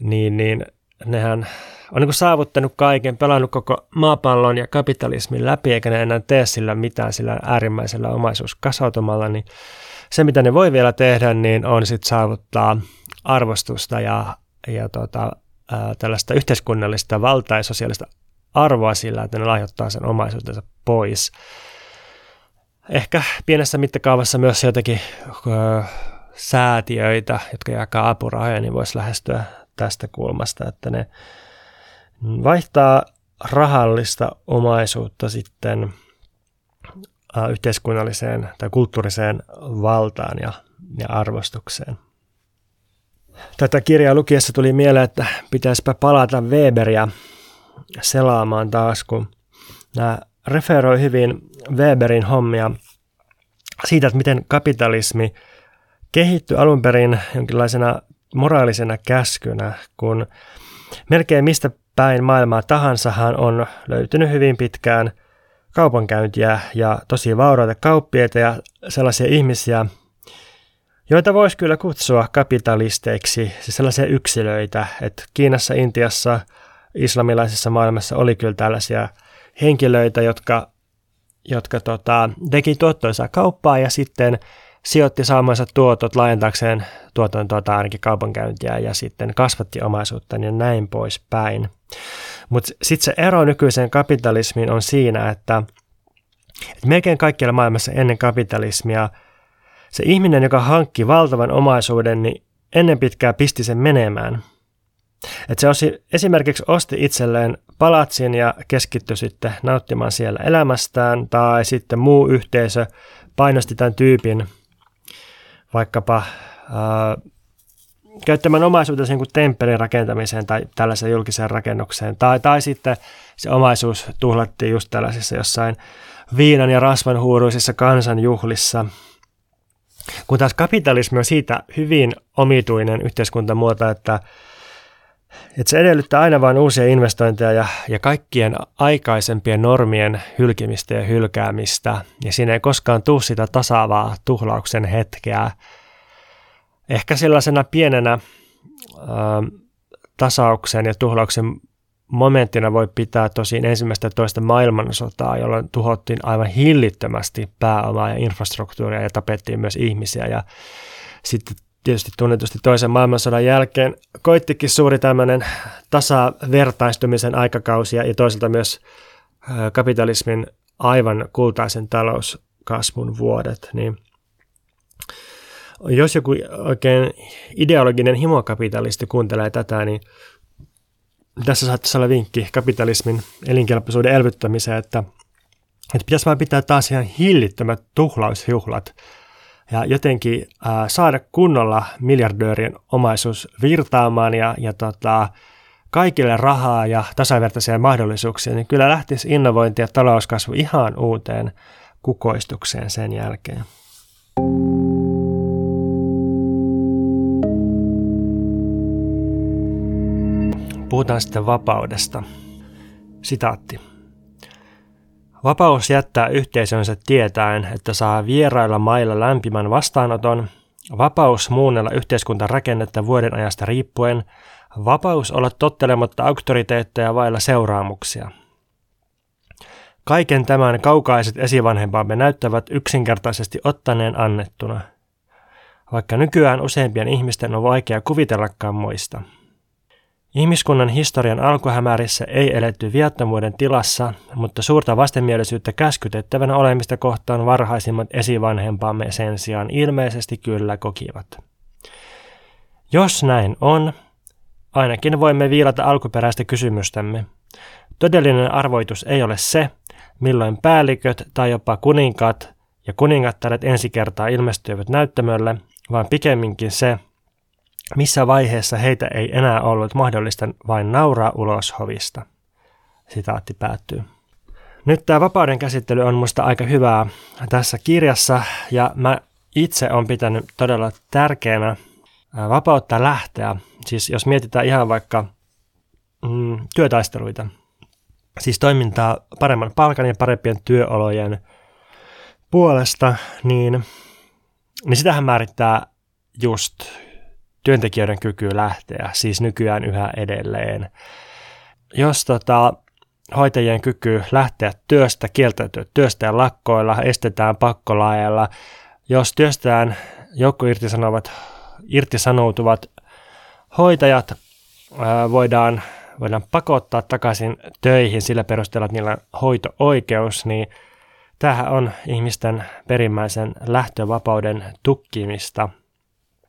niin, niin nehän on niin saavuttanut kaiken, pelannut koko maapallon ja kapitalismin läpi, eikä ne enää tee sillä mitään sillä äärimmäisellä omaisuuskasautumalla, niin se, mitä ne voi vielä tehdä, niin on sitten saavuttaa arvostusta ja, ja tota, ää, tällaista yhteiskunnallista valtaa ja sosiaalista arvoa sillä, että ne lahjoittaa sen omaisuutensa pois. Ehkä pienessä mittakaavassa myös jotakin ö, säätiöitä, jotka jakaa apurahoja, niin voisi lähestyä tästä kulmasta, että ne vaihtaa rahallista omaisuutta sitten yhteiskunnalliseen tai kulttuuriseen valtaan ja, ja arvostukseen. Tätä kirjaa lukiessa tuli mieleen, että pitäisipä palata Weberia selaamaan taas, kun nämä referoi hyvin Weberin hommia siitä, että miten kapitalismi kehittyi alun perin jonkinlaisena moraalisena käskynä, kun melkein mistä päin maailmaa tahansahan on löytynyt hyvin pitkään kaupankäyntiä ja tosi vauraita kauppieita ja sellaisia ihmisiä, joita voisi kyllä kutsua kapitalisteiksi, siis sellaisia yksilöitä, että Kiinassa, Intiassa, islamilaisessa maailmassa oli kyllä tällaisia henkilöitä, jotka, jotka tota, teki tuottoisa kauppaa ja sitten sijoitti saamansa tuotot laajentaakseen tuotantoa tai ainakin kaupankäyntiä ja sitten kasvatti omaisuutta ja näin poispäin. Mutta sitten se ero nykyiseen kapitalismiin on siinä, että, että melkein kaikkialla maailmassa ennen kapitalismia se ihminen, joka hankki valtavan omaisuuden, niin ennen pitkää pisti sen menemään – Et se osi, esimerkiksi osti itselleen palatsin ja keskittyi sitten nauttimaan siellä elämästään, tai sitten muu yhteisö painosti tämän tyypin vaikkapa ää, käyttämään omaisuutensa niin temppelin rakentamiseen tai tällaiseen julkiseen rakennukseen. Tai, tai sitten se omaisuus tuhlattiin just tällaisissa jossain viinan ja rasvan huuruisissa kansanjuhlissa. Kun taas kapitalismi on siitä hyvin omituinen yhteiskuntamuoto, että, että se edellyttää aina vain uusia investointeja ja, ja kaikkien aikaisempien normien hylkimistä ja hylkäämistä. Ja siinä ei koskaan tule sitä tasaavaa tuhlauksen hetkeä, ehkä sellaisena pienenä ä, tasauksen ja tuhlauksen momenttina voi pitää tosin ensimmäistä ja toista maailmansotaa, jolloin tuhottiin aivan hillittömästi pääomaa ja infrastruktuuria ja tapettiin myös ihmisiä. Ja sitten tietysti tunnetusti toisen maailmansodan jälkeen koittikin suuri tämmöinen tasavertaistumisen aikakausi ja toisaalta myös kapitalismin aivan kultaisen talouskasvun vuodet. Niin jos joku oikein ideologinen himokapitalisti kuuntelee tätä, niin tässä saattaisi olla vinkki kapitalismin elinkelpoisuuden elvyttämiseen, että, että pitäisi vain pitää taas ihan hillittömät tuhlausjuhlat ja jotenkin ää, saada kunnolla miljardöörien omaisuus virtaamaan ja, ja tota, kaikille rahaa ja tasavertaisia mahdollisuuksia, niin kyllä lähtisi innovointi ja talouskasvu ihan uuteen kukoistukseen sen jälkeen. Puhutaan sitten vapaudesta. Sitaatti. Vapaus jättää yhteisönsä tietäen, että saa vierailla mailla lämpimän vastaanoton, vapaus muunnella yhteiskuntarakennetta vuoden ajasta riippuen, vapaus olla tottelematta auktoriteetteja vailla seuraamuksia. Kaiken tämän kaukaiset esivanhempamme näyttävät yksinkertaisesti ottaneen annettuna, vaikka nykyään useimpien ihmisten on vaikea kuvitellakaan muista – Ihmiskunnan historian alkuhämärissä ei eletty viattomuuden tilassa, mutta suurta vastenmielisyyttä käskytettävänä olemista kohtaan varhaisimmat esivanhempamme sen sijaan ilmeisesti kyllä kokivat. Jos näin on, ainakin voimme viilata alkuperäistä kysymystämme. Todellinen arvoitus ei ole se, milloin päälliköt tai jopa kuninkaat ja kuningattaret ensi kertaa ilmestyivät näyttämölle, vaan pikemminkin se, missä vaiheessa heitä ei enää ollut mahdollista vain nauraa ulos hovista. Sitaatti päättyy. Nyt tämä vapauden käsittely on minusta aika hyvää tässä kirjassa ja mä itse olen pitänyt todella tärkeänä vapautta lähteä. Siis jos mietitään ihan vaikka mm, työtaisteluita, siis toimintaa paremman palkan ja parempien työolojen puolesta, niin, niin sitähän määrittää just työntekijöiden kyky lähteä, siis nykyään yhä edelleen. Jos tota, hoitajien kyky lähteä työstä, kieltäytyä työstä ja lakkoilla, estetään pakkolaajalla, jos työstään joku irtisanovat, irtisanoutuvat hoitajat ää, voidaan, voidaan pakottaa takaisin töihin sillä perusteella, että niillä on hoito-oikeus, niin tämähän on ihmisten perimmäisen lähtövapauden tukkimista –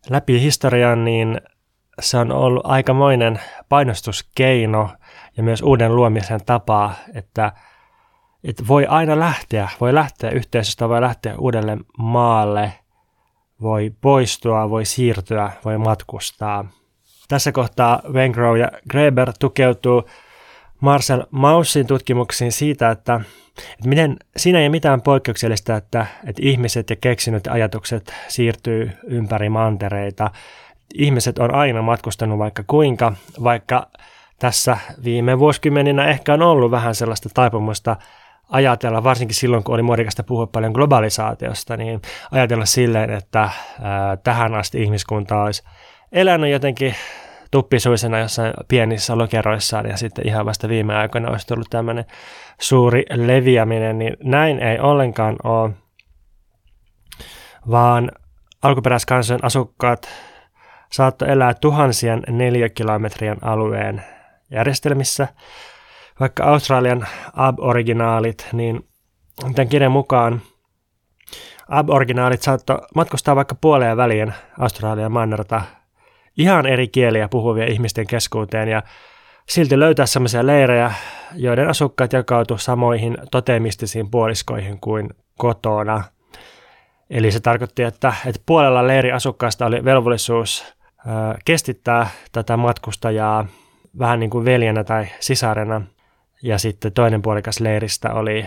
läpi historian, niin se on ollut aikamoinen painostuskeino ja myös uuden luomisen tapa, että, että voi aina lähteä, voi lähteä yhteisöstä, voi lähteä uudelle maalle, voi poistua, voi siirtyä, voi matkustaa. Tässä kohtaa Wengrow ja Greber tukeutuu Marcel Maussin tutkimuksiin siitä, että, että miten, siinä ei ole mitään poikkeuksellista, että, että ihmiset ja keksinyt ajatukset siirtyy ympäri mantereita. Ihmiset on aina matkustanut vaikka kuinka, vaikka tässä viime vuosikymmeninä ehkä on ollut vähän sellaista taipumusta ajatella, varsinkin silloin kun oli muodikasta puhua paljon globalisaatiosta, niin ajatella silleen, että ää, tähän asti ihmiskunta olisi elänyt jotenkin tuppisuisena jossain pienissä lokeroissaan ja sitten ihan vasta viime aikoina olisi tullut tämmöinen suuri leviäminen, niin näin ei ollenkaan ole, vaan alkuperäiskansojen asukkaat saattoi elää tuhansien neliökilometrien alueen järjestelmissä, vaikka Australian aboriginaalit, niin tämän kirjan mukaan aboriginaalit saattoi matkustaa vaikka puoleen väliin Australian mannerta ihan eri kieliä puhuvia ihmisten keskuuteen ja silti löytää sellaisia leirejä, joiden asukkaat jakautu samoihin totemistisiin puoliskoihin kuin kotona. Eli se tarkoitti, että, että puolella leiriasukkaista oli velvollisuus ö, kestittää tätä matkustajaa vähän niin kuin veljenä tai sisarena. Ja sitten toinen puolikas leiristä oli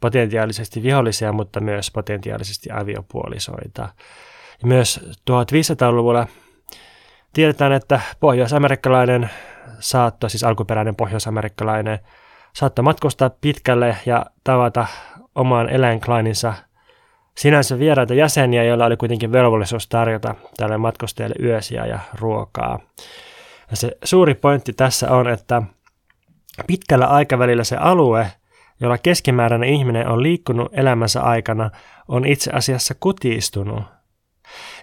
potentiaalisesti vihollisia, mutta myös potentiaalisesti aviopuolisoita. Ja myös 1500-luvulla tiedetään, että pohjoisamerikkalainen saatto, siis alkuperäinen pohjoisamerikkalainen, saattoi matkustaa pitkälle ja tavata omaan eläinklaininsa sinänsä vieraita jäseniä, joilla oli kuitenkin velvollisuus tarjota tälle matkustajalle yösiä ja ruokaa. Ja se suuri pointti tässä on, että pitkällä aikavälillä se alue, jolla keskimääräinen ihminen on liikkunut elämänsä aikana, on itse asiassa kutistunut.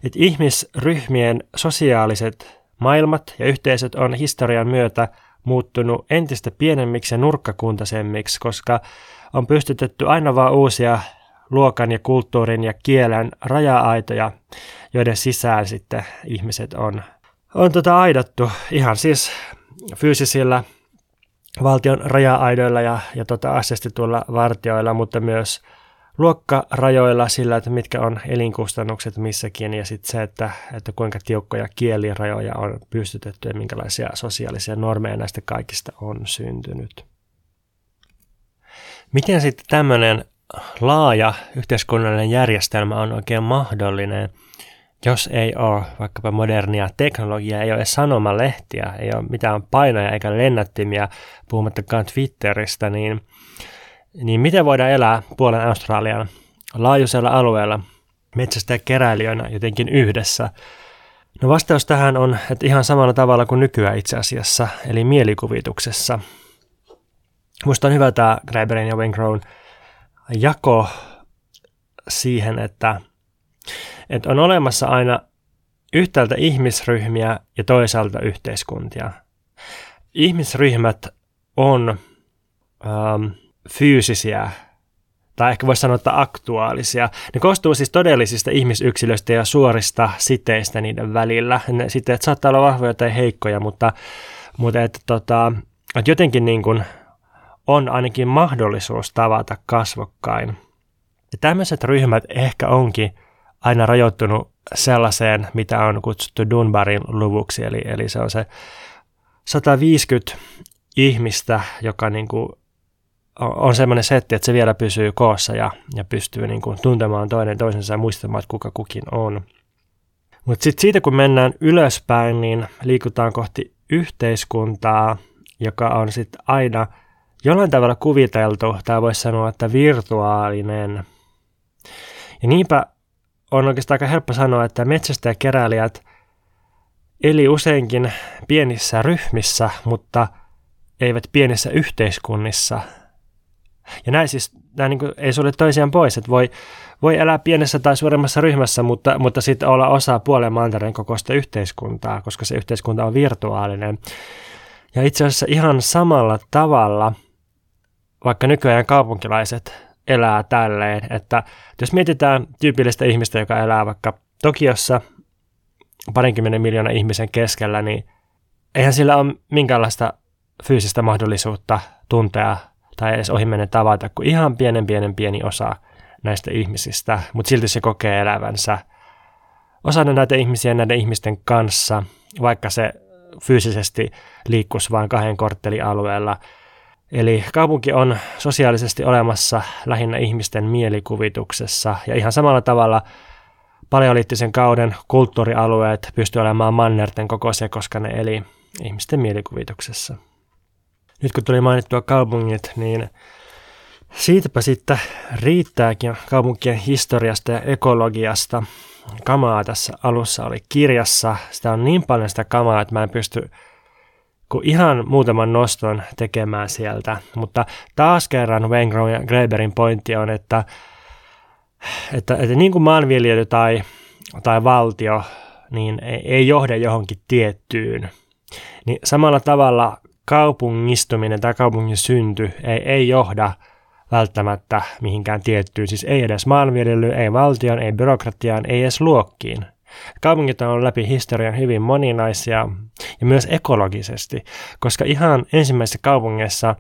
Et ihmisryhmien sosiaaliset maailmat ja yhteisöt on historian myötä muuttunut entistä pienemmiksi ja nurkkakuntaisemmiksi, koska on pystytetty aina vaan uusia luokan ja kulttuurin ja kielen raja-aitoja, joiden sisään sitten ihmiset on, on tota aidattu ihan siis fyysisillä valtion raja-aidoilla ja, ja tota asetetuilla vartioilla, mutta myös luokkarajoilla sillä, että mitkä on elinkustannukset missäkin ja sitten se, että, että kuinka tiukkoja kielirajoja on pystytetty ja minkälaisia sosiaalisia normeja näistä kaikista on syntynyt. Miten sitten tämmöinen laaja yhteiskunnallinen järjestelmä on oikein mahdollinen, jos ei ole vaikkapa modernia teknologiaa, ei ole edes sanomalehtiä, ei ole mitään painoja eikä lennättimiä, puhumattakaan Twitteristä, niin, niin miten voidaan elää puolen Australian laajuisella alueella metsästä keräilijöinä jotenkin yhdessä? No vastaus tähän on, että ihan samalla tavalla kuin nykyään itse asiassa, eli mielikuvituksessa. Musta on hyvä tämä Greiberin ja Wengrown jako siihen, että, että on olemassa aina yhtäältä ihmisryhmiä ja toisaalta yhteiskuntia. Ihmisryhmät on ähm, fyysisiä tai ehkä voisi sanoa, että aktuaalisia. Ne koostuu siis todellisista ihmisyksilöistä ja suorista siteistä niiden välillä. Ne siteet saattaa olla vahvoja tai heikkoja, mutta, mutta että, tota, että jotenkin niin kuin on ainakin mahdollisuus tavata kasvokkain. Ja tämmöiset ryhmät ehkä onkin aina rajoittunut sellaiseen, mitä on kutsuttu Dunbarin luvuksi, eli, eli se on se 150 ihmistä, joka niin kuin on semmoinen setti, että se vielä pysyy koossa ja, ja pystyy niin kuin tuntemaan toinen toisensa ja muistamaan, että kuka kukin on. Mutta sitten siitä, kun mennään ylöspäin, niin liikutaan kohti yhteiskuntaa, joka on sitten aina – jollain tavalla kuviteltu, tai voisi sanoa, että virtuaalinen. Ja niinpä on oikeastaan aika helppo sanoa, että keräilijät eli useinkin pienissä ryhmissä, mutta eivät pienissä yhteiskunnissa. Ja näin siis nämä niin kuin, ei sulle toisiaan pois, että voi, voi elää pienessä tai suuremmassa ryhmässä, mutta, mutta sitten olla osa puolen mantereen kokoista yhteiskuntaa, koska se yhteiskunta on virtuaalinen. Ja itse asiassa ihan samalla tavalla – vaikka nykyään kaupunkilaiset elää tälleen, että jos mietitään tyypillistä ihmistä, joka elää vaikka Tokiossa parinkymmenen miljoonaa ihmisen keskellä, niin eihän sillä ole minkäänlaista fyysistä mahdollisuutta tuntea tai edes ohimennen tavata kuin ihan pienen pienen pieni osa näistä ihmisistä, mutta silti se kokee elävänsä osana näitä ihmisiä näiden ihmisten kanssa, vaikka se fyysisesti liikkuisi vain kahden korttelialueella – Eli kaupunki on sosiaalisesti olemassa lähinnä ihmisten mielikuvituksessa ja ihan samalla tavalla paleoliittisen kauden kulttuurialueet pystyvät olemaan mannerten kokoisia, koska ne eli ihmisten mielikuvituksessa. Nyt kun tuli mainittua kaupungit, niin siitäpä sitten riittääkin kaupunkien historiasta ja ekologiasta. Kamaa tässä alussa oli kirjassa. Sitä on niin paljon sitä kamaa, että mä en pysty kuin ihan muutaman noston tekemään sieltä. Mutta taas kerran Wengrow ja Greberin pointti on, että, että, että niin kuin maanviljely tai, tai valtio niin ei, ei johda johonkin tiettyyn, niin samalla tavalla kaupungistuminen tai kaupungin synty ei, ei johda välttämättä mihinkään tiettyyn, siis ei edes maanviljelyyn, ei valtion, ei byrokratiaan, ei edes luokkiin. Kaupungit on ollut läpi historian hyvin moninaisia ja myös ekologisesti, koska ihan ensimmäisessä kaupungissa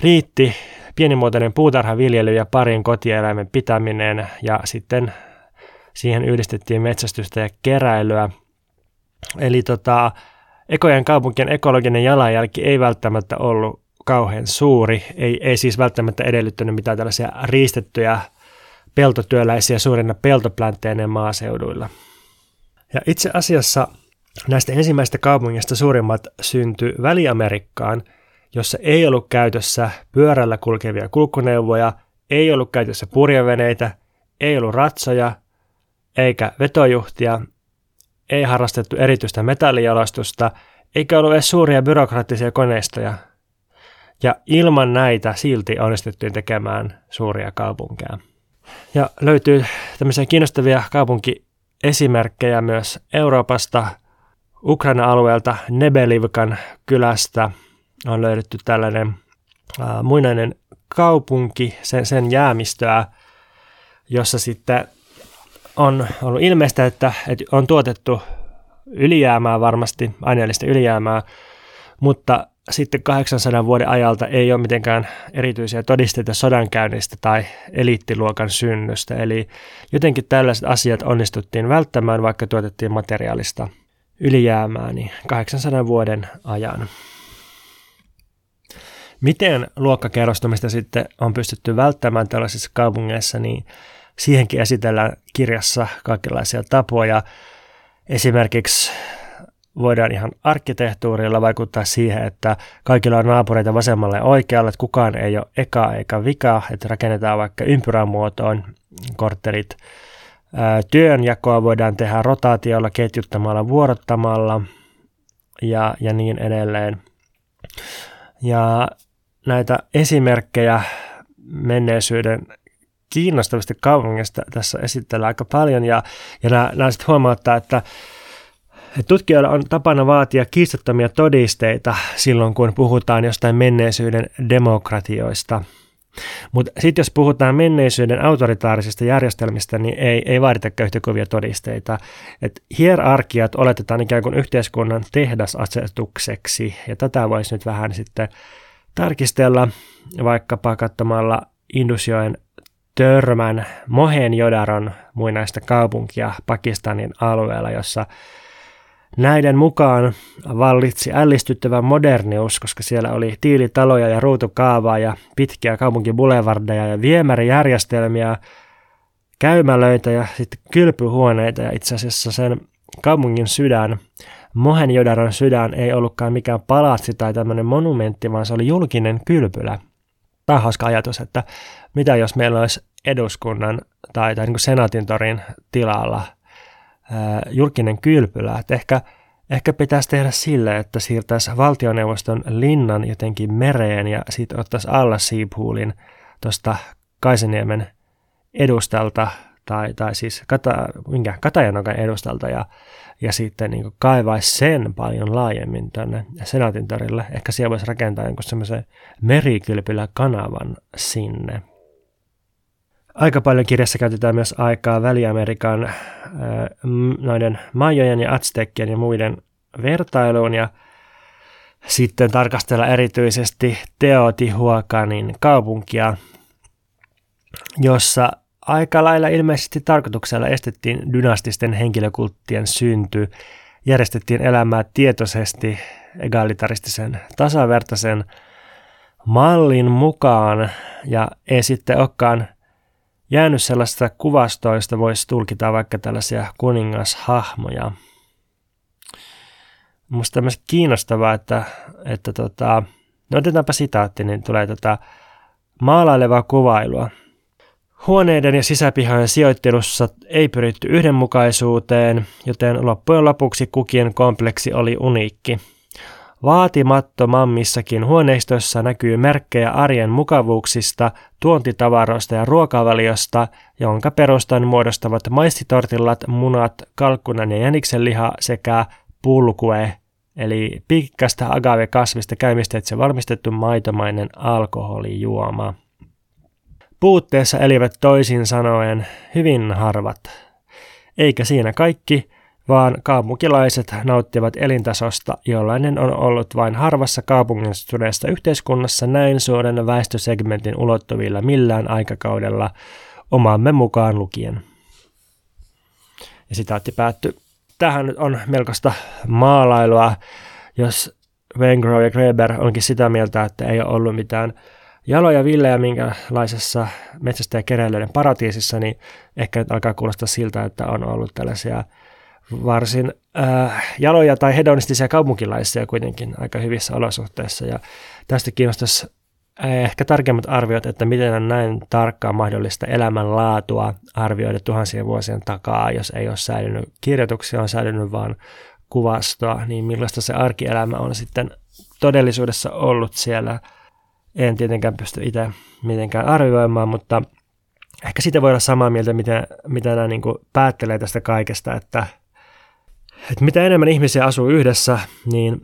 riitti pienimuotoinen puutarhaviljely ja parin kotieläimen pitäminen ja sitten siihen yhdistettiin metsästystä ja keräilyä. Eli tota, ekojen kaupunkien ekologinen jalanjälki ei välttämättä ollut kauhean suuri, ei, ei siis välttämättä edellyttänyt mitään tällaisia riistettyjä peltotyöläisiä suurina peltopläntteineen maaseuduilla. Ja itse asiassa näistä ensimmäistä kaupungista suurimmat syntyi Väli-Amerikkaan, jossa ei ollut käytössä pyörällä kulkevia kulkuneuvoja, ei ollut käytössä purjeveneitä, ei ollut ratsoja, eikä vetojuhtia, ei harrastettu erityistä metallijalostusta, eikä ollut edes suuria byrokraattisia koneistoja. Ja ilman näitä silti onnistuttiin tekemään suuria kaupunkeja. Ja löytyy tämmöisiä kiinnostavia kaupunkiesimerkkejä myös Euroopasta. Ukraina-alueelta Nebelivkan kylästä on löydetty tällainen äh, muinainen kaupunki, sen, sen jäämistöä, jossa sitten on ollut ilmeistä, että, että on tuotettu ylijäämää varmasti, aineellista ylijäämää, mutta sitten 800 vuoden ajalta ei ole mitenkään erityisiä todisteita sodankäynnistä tai eliittiluokan synnystä. Eli jotenkin tällaiset asiat onnistuttiin välttämään, vaikka tuotettiin materiaalista ylijäämää niin 800 vuoden ajan. Miten luokkakerrostumista sitten on pystytty välttämään tällaisissa kaupungeissa, niin siihenkin esitellään kirjassa kaikenlaisia tapoja. Esimerkiksi voidaan ihan arkkitehtuurilla vaikuttaa siihen, että kaikilla on naapureita vasemmalle ja oikealle, että kukaan ei ole eka eikä vika, että rakennetaan vaikka ympyrän muotoon kortterit. Työnjakoa voidaan tehdä rotaatiolla, ketjuttamalla, vuorottamalla ja, ja niin edelleen. Ja näitä esimerkkejä menneisyyden kiinnostavasti kaupungista tässä esitellään aika paljon ja, ja nämä, nämä sitten huomauttaa, että Tutkijoilla on tapana vaatia kiistattomia todisteita silloin, kun puhutaan jostain menneisyyden demokratioista. Mutta sitten jos puhutaan menneisyyden autoritaarisista järjestelmistä, niin ei, ei vaadita yhtä kovia todisteita. Et hierarkiat oletetaan ikään kuin yhteiskunnan tehdasasetukseksi, ja tätä voisi nyt vähän sitten tarkistella vaikkapa katsomalla Indusjoen törmän Mohenjodaron muinaista kaupunkia Pakistanin alueella, jossa Näiden mukaan vallitsi ällistyttävä modernius, koska siellä oli tiilitaloja ja ruutukaavaa ja pitkiä kaupunkibulevardeja ja viemärijärjestelmiä, käymälöitä ja sitten kylpyhuoneita ja itse asiassa sen kaupungin sydän, Mohenjodaron sydän ei ollutkaan mikään palatsi tai tämmöinen monumentti, vaan se oli julkinen kylpylä. Tämä on hauska ajatus, että mitä jos meillä olisi eduskunnan tai, tai niin senaatin torin tilalla – julkinen kylpylä. Että ehkä, ehkä pitäisi tehdä sille, että siirtäisi valtioneuvoston linnan jotenkin mereen ja sitten ottaisi alla Siiphuulin tuosta Kaiseniemen edustalta tai, tai siis Kata, minkä, Katajanokan edustalta ja, ja sitten niin kaivaisi sen paljon laajemmin tänne Senaatin torille. Ehkä siellä voisi rakentaa jonkun semmoisen merikylpylä-kanavan sinne. Aika paljon kirjassa käytetään myös aikaa Väli-Amerikan noiden majojen ja aztekkien ja muiden vertailuun ja sitten tarkastella erityisesti Teotihuacanin kaupunkia, jossa aika lailla ilmeisesti tarkoituksella estettiin dynastisten henkilökulttien synty, järjestettiin elämää tietoisesti egalitaristisen tasavertaisen mallin mukaan ja ei sitten olekaan jäänyt sellaista kuvastoista, voisi tulkita vaikka tällaisia kuningashahmoja. Minusta tämmöistä kiinnostavaa, että, että tota, no otetaanpa sitaatti, niin tulee tota maalailevaa kuvailua. Huoneiden ja sisäpihojen sijoittelussa ei pyritty yhdenmukaisuuteen, joten loppujen lopuksi kukin kompleksi oli uniikki – Vaatimattomammissakin huoneistoissa näkyy merkkejä arjen mukavuuksista, tuontitavaroista ja ruokavaliosta, jonka perustan muodostavat maistitortillat, munat, kalkkunan ja jäniksen liha sekä pulkue, eli pikkästä agave-kasvista käymisteitse valmistettu maitomainen alkoholijuoma. Puutteessa elivät toisin sanoen hyvin harvat. Eikä siinä kaikki, vaan kaupunkilaiset nauttivat elintasosta, jollainen on ollut vain harvassa kaupungistuneessa yhteiskunnassa näin suuren väestösegmentin ulottuvilla millään aikakaudella omaamme mukaan lukien. Ja sitaatti päättyy. Tähän nyt on melkoista maalailua, jos Wengrow ja Greber onkin sitä mieltä, että ei ole ollut mitään jaloja villejä minkälaisessa metsästäjäkeräilijöiden paratiisissa, niin ehkä nyt alkaa kuulostaa siltä, että on ollut tällaisia varsin äh, jaloja tai hedonistisia kaupunkilaisia kuitenkin aika hyvissä olosuhteissa. Ja tästä kiinnostaisi äh, ehkä tarkemmat arviot, että miten on näin tarkkaan mahdollista elämänlaatua arvioida tuhansien vuosien takaa, jos ei ole säilynyt kirjoituksia, on säilynyt vain kuvastoa, niin millaista se arkielämä on sitten todellisuudessa ollut siellä. En tietenkään pysty itse mitenkään arvioimaan, mutta ehkä siitä voi olla samaa mieltä, mitä, mitä nämä niin päättelee tästä kaikesta, että, että mitä enemmän ihmisiä asuu yhdessä, niin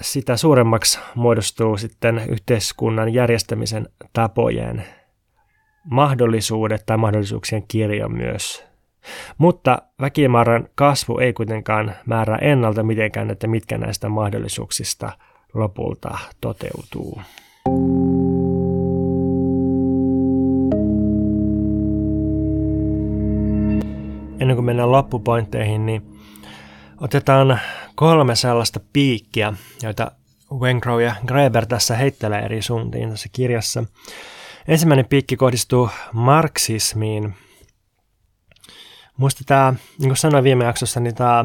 sitä suuremmaksi muodostuu sitten yhteiskunnan järjestämisen tapojen mahdollisuudet tai mahdollisuuksien kirjo myös. Mutta väkimäärän kasvu ei kuitenkaan määrää ennalta mitenkään, että mitkä näistä mahdollisuuksista lopulta toteutuu. Ennen kuin mennään loppupointteihin, niin otetaan kolme sellaista piikkiä, joita Wengrow ja Greber tässä heittelee eri suuntiin tässä kirjassa. Ensimmäinen piikki kohdistuu marksismiin, Muista tämä, niin kuin sanoin viime jaksossa, niin tämä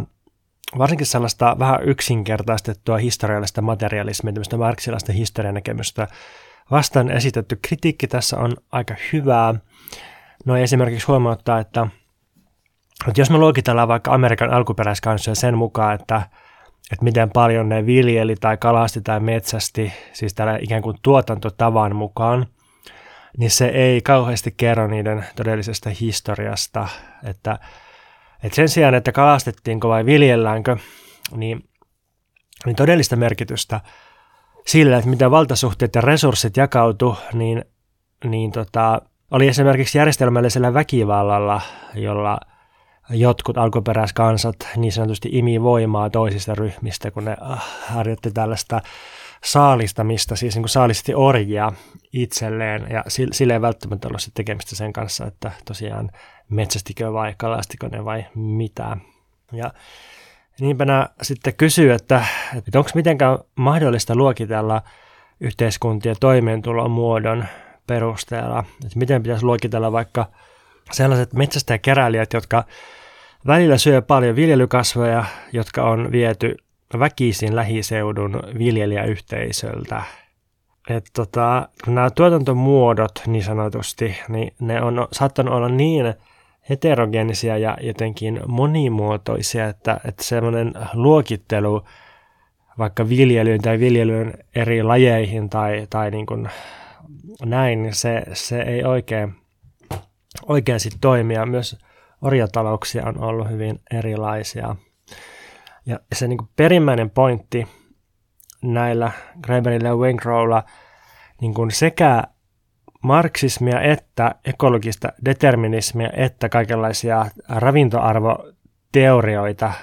varsinkin sellaista vähän yksinkertaistettua historiallista materialismia, tämmöistä marksilaista historianäkemystä vastaan esitetty kritiikki tässä on aika hyvää. No esimerkiksi huomauttaa, että, että jos me luokitellaan vaikka Amerikan alkuperäiskansoja sen mukaan, että, että miten paljon ne viljeli tai kalasti tai metsästi, siis tällä ikään kuin tuotantotavan mukaan, niin se ei kauheasti kerro niiden todellisesta historiasta, että, että sen sijaan, että kalastettiinko vai viljelläänkö, niin, niin todellista merkitystä sillä, että miten valtasuhteet ja resurssit jakautu, niin, niin tota, oli esimerkiksi järjestelmällisellä väkivallalla, jolla jotkut alkuperäiskansat niin sanotusti imi voimaa toisista ryhmistä, kun ne ah, harjoitti tällaista saalistamista, siis niin kuin saalisti orjia itselleen, ja sille ei välttämättä ollut tekemistä sen kanssa, että tosiaan metsästikö vai kalastiko ne vai mitä. Ja niinpä nämä sitten kysyy, että, että onko mitenkään mahdollista luokitella yhteiskuntien toimeentulon muodon perusteella, että miten pitäisi luokitella vaikka sellaiset metsästäjäkeräilijät, jotka välillä syö paljon viljelykasveja, jotka on viety väkisin lähiseudun viljelijäyhteisöltä. Et tota, nämä tuotantomuodot niin sanotusti, niin ne on saattanut olla niin heterogeenisia ja jotenkin monimuotoisia, että, että semmoinen luokittelu vaikka viljelyyn tai viljelyn eri lajeihin tai, tai niin kuin näin, niin se, se ei oikein, oikein sit toimia. Myös orjatalouksia on ollut hyvin erilaisia. Ja se niin perimmäinen pointti näillä Greberillä ja Wengrowlla niin kuin sekä marksismia että ekologista determinismia että kaikenlaisia ravintoarvoteorioita,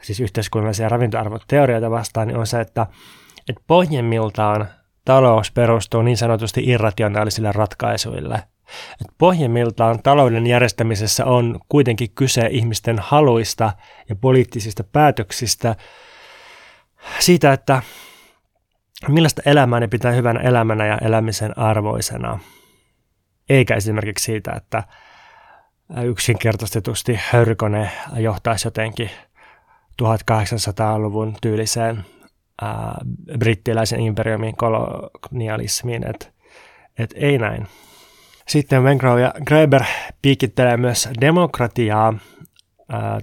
siis yhteiskunnallisia ravintoarvoteorioita vastaan, niin on se, että, että pohjimmiltaan talous perustuu niin sanotusti irrationaalisille ratkaisuille – pohjimmiltaan talouden järjestämisessä on kuitenkin kyse ihmisten haluista ja poliittisista päätöksistä siitä, että millaista elämää ne pitää hyvänä elämänä ja elämisen arvoisena. Eikä esimerkiksi siitä, että yksinkertaistetusti höyrykone johtaisi jotenkin 1800-luvun tyyliseen ää, brittiläisen imperiumin kolonialismiin, että et ei näin. Sitten Wengrow ja Greber piikittelee myös demokratiaa,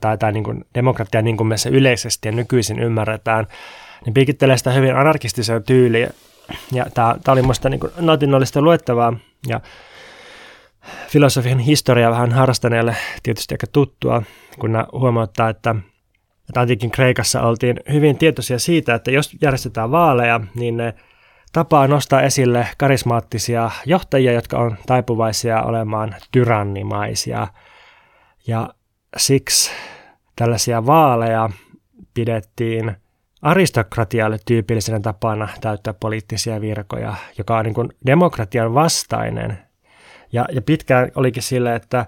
tai, tai niin kuin demokratiaa niin kuin me se yleisesti ja nykyisin ymmärretään, niin piikittelee sitä hyvin anarkistiseen tyyliin. Ja tämä, tämä oli minusta niin nautinnollista luettavaa, ja filosofian historia vähän harrastaneelle tietysti aika tuttua, kun huomauttaa, että, että antiikin Kreikassa oltiin hyvin tietoisia siitä, että jos järjestetään vaaleja, niin ne tapaa nostaa esille karismaattisia johtajia, jotka on taipuvaisia olemaan tyrannimaisia. Ja siksi tällaisia vaaleja pidettiin aristokratialle tyypillisenä tapana täyttää poliittisia virkoja, joka on niin kuin demokratian vastainen. Ja, ja pitkään olikin sille, että,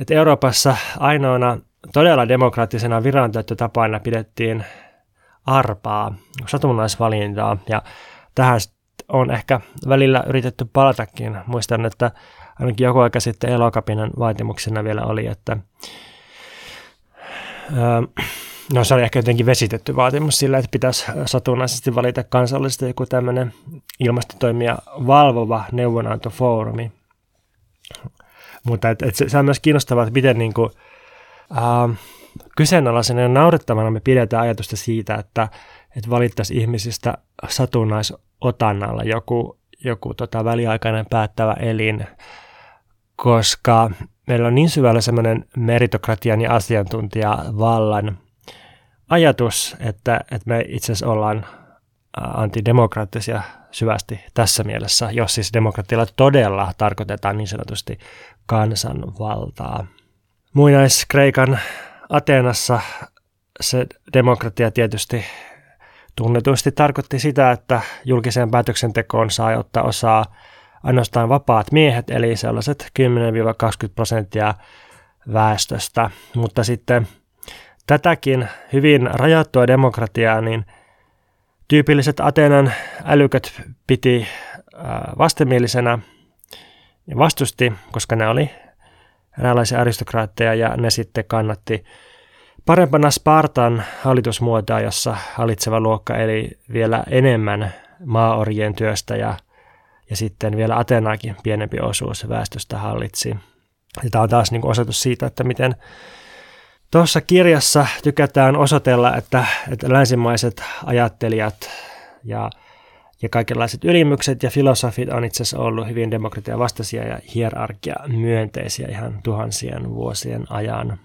että Euroopassa ainoana todella demokraattisena virantäyttötapana pidettiin arpaa, satunnaisvalintaa, ja tähän on ehkä välillä yritetty palatakin. Muistan, että ainakin joku aika sitten elokapinan vaatimuksena vielä oli, että öö, no se oli ehkä jotenkin vesitetty vaatimus sillä, että pitäisi satunnaisesti valita kansallisesti joku tämmöinen ilmastotoimia valvova neuvonantofoorumi. Mutta et, et se, se on myös kiinnostavaa, että miten niin kuin, äh, kyseenalaisena ja naurettavana me pidetään ajatusta siitä, että, että valittaisiin ihmisistä satunnaisotannalla joku, joku tota väliaikainen päättävä elin, koska meillä on niin syvällä semmoinen meritokratian ja asiantuntijavallan ajatus, että, että me itse asiassa ollaan antidemokraattisia syvästi tässä mielessä, jos siis demokratialla todella tarkoitetaan niin sanotusti kansanvaltaa. Muinais-Kreikan Ateenassa se demokratia tietysti tunnetusti tarkoitti sitä, että julkiseen päätöksentekoon saa ottaa osaa ainoastaan vapaat miehet, eli sellaiset 10-20 prosenttia väestöstä. Mutta sitten tätäkin hyvin rajattua demokratiaa, niin tyypilliset Ateenan älyköt piti vastenmielisenä ja vastusti, koska ne oli eräänlaisia aristokraatteja ja ne sitten kannatti parempana Spartan hallitusmuotoa, jossa hallitseva luokka eli vielä enemmän maaorien työstä ja, ja sitten vielä Atenaakin pienempi osuus väestöstä hallitsi. Ja tämä on taas niin osoitus siitä, että miten tuossa kirjassa tykätään osoitella, että, että länsimaiset ajattelijat ja ja kaikenlaiset ylimykset ja filosofit on itse asiassa ollut hyvin demokratia vastaisia ja hierarkia myönteisiä ihan tuhansien vuosien ajan.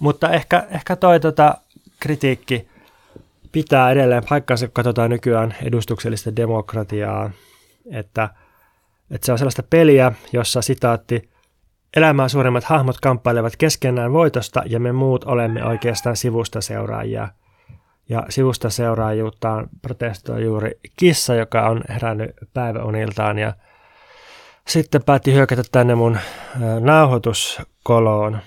Mutta ehkä, ehkä toi tota kritiikki pitää edelleen paikkansa, kun katsotaan nykyään edustuksellista demokratiaa, että, että se on sellaista peliä, jossa sitaatti Elämää suuremmat hahmot kamppailevat keskenään voitosta ja me muut olemme oikeastaan sivusta seuraajia – ja sivusta seuraajuuttaan protestoi juuri kissa, joka on herännyt päiväuniltaan ja sitten päätti hyökätä tänne mun nauhoituskoloon.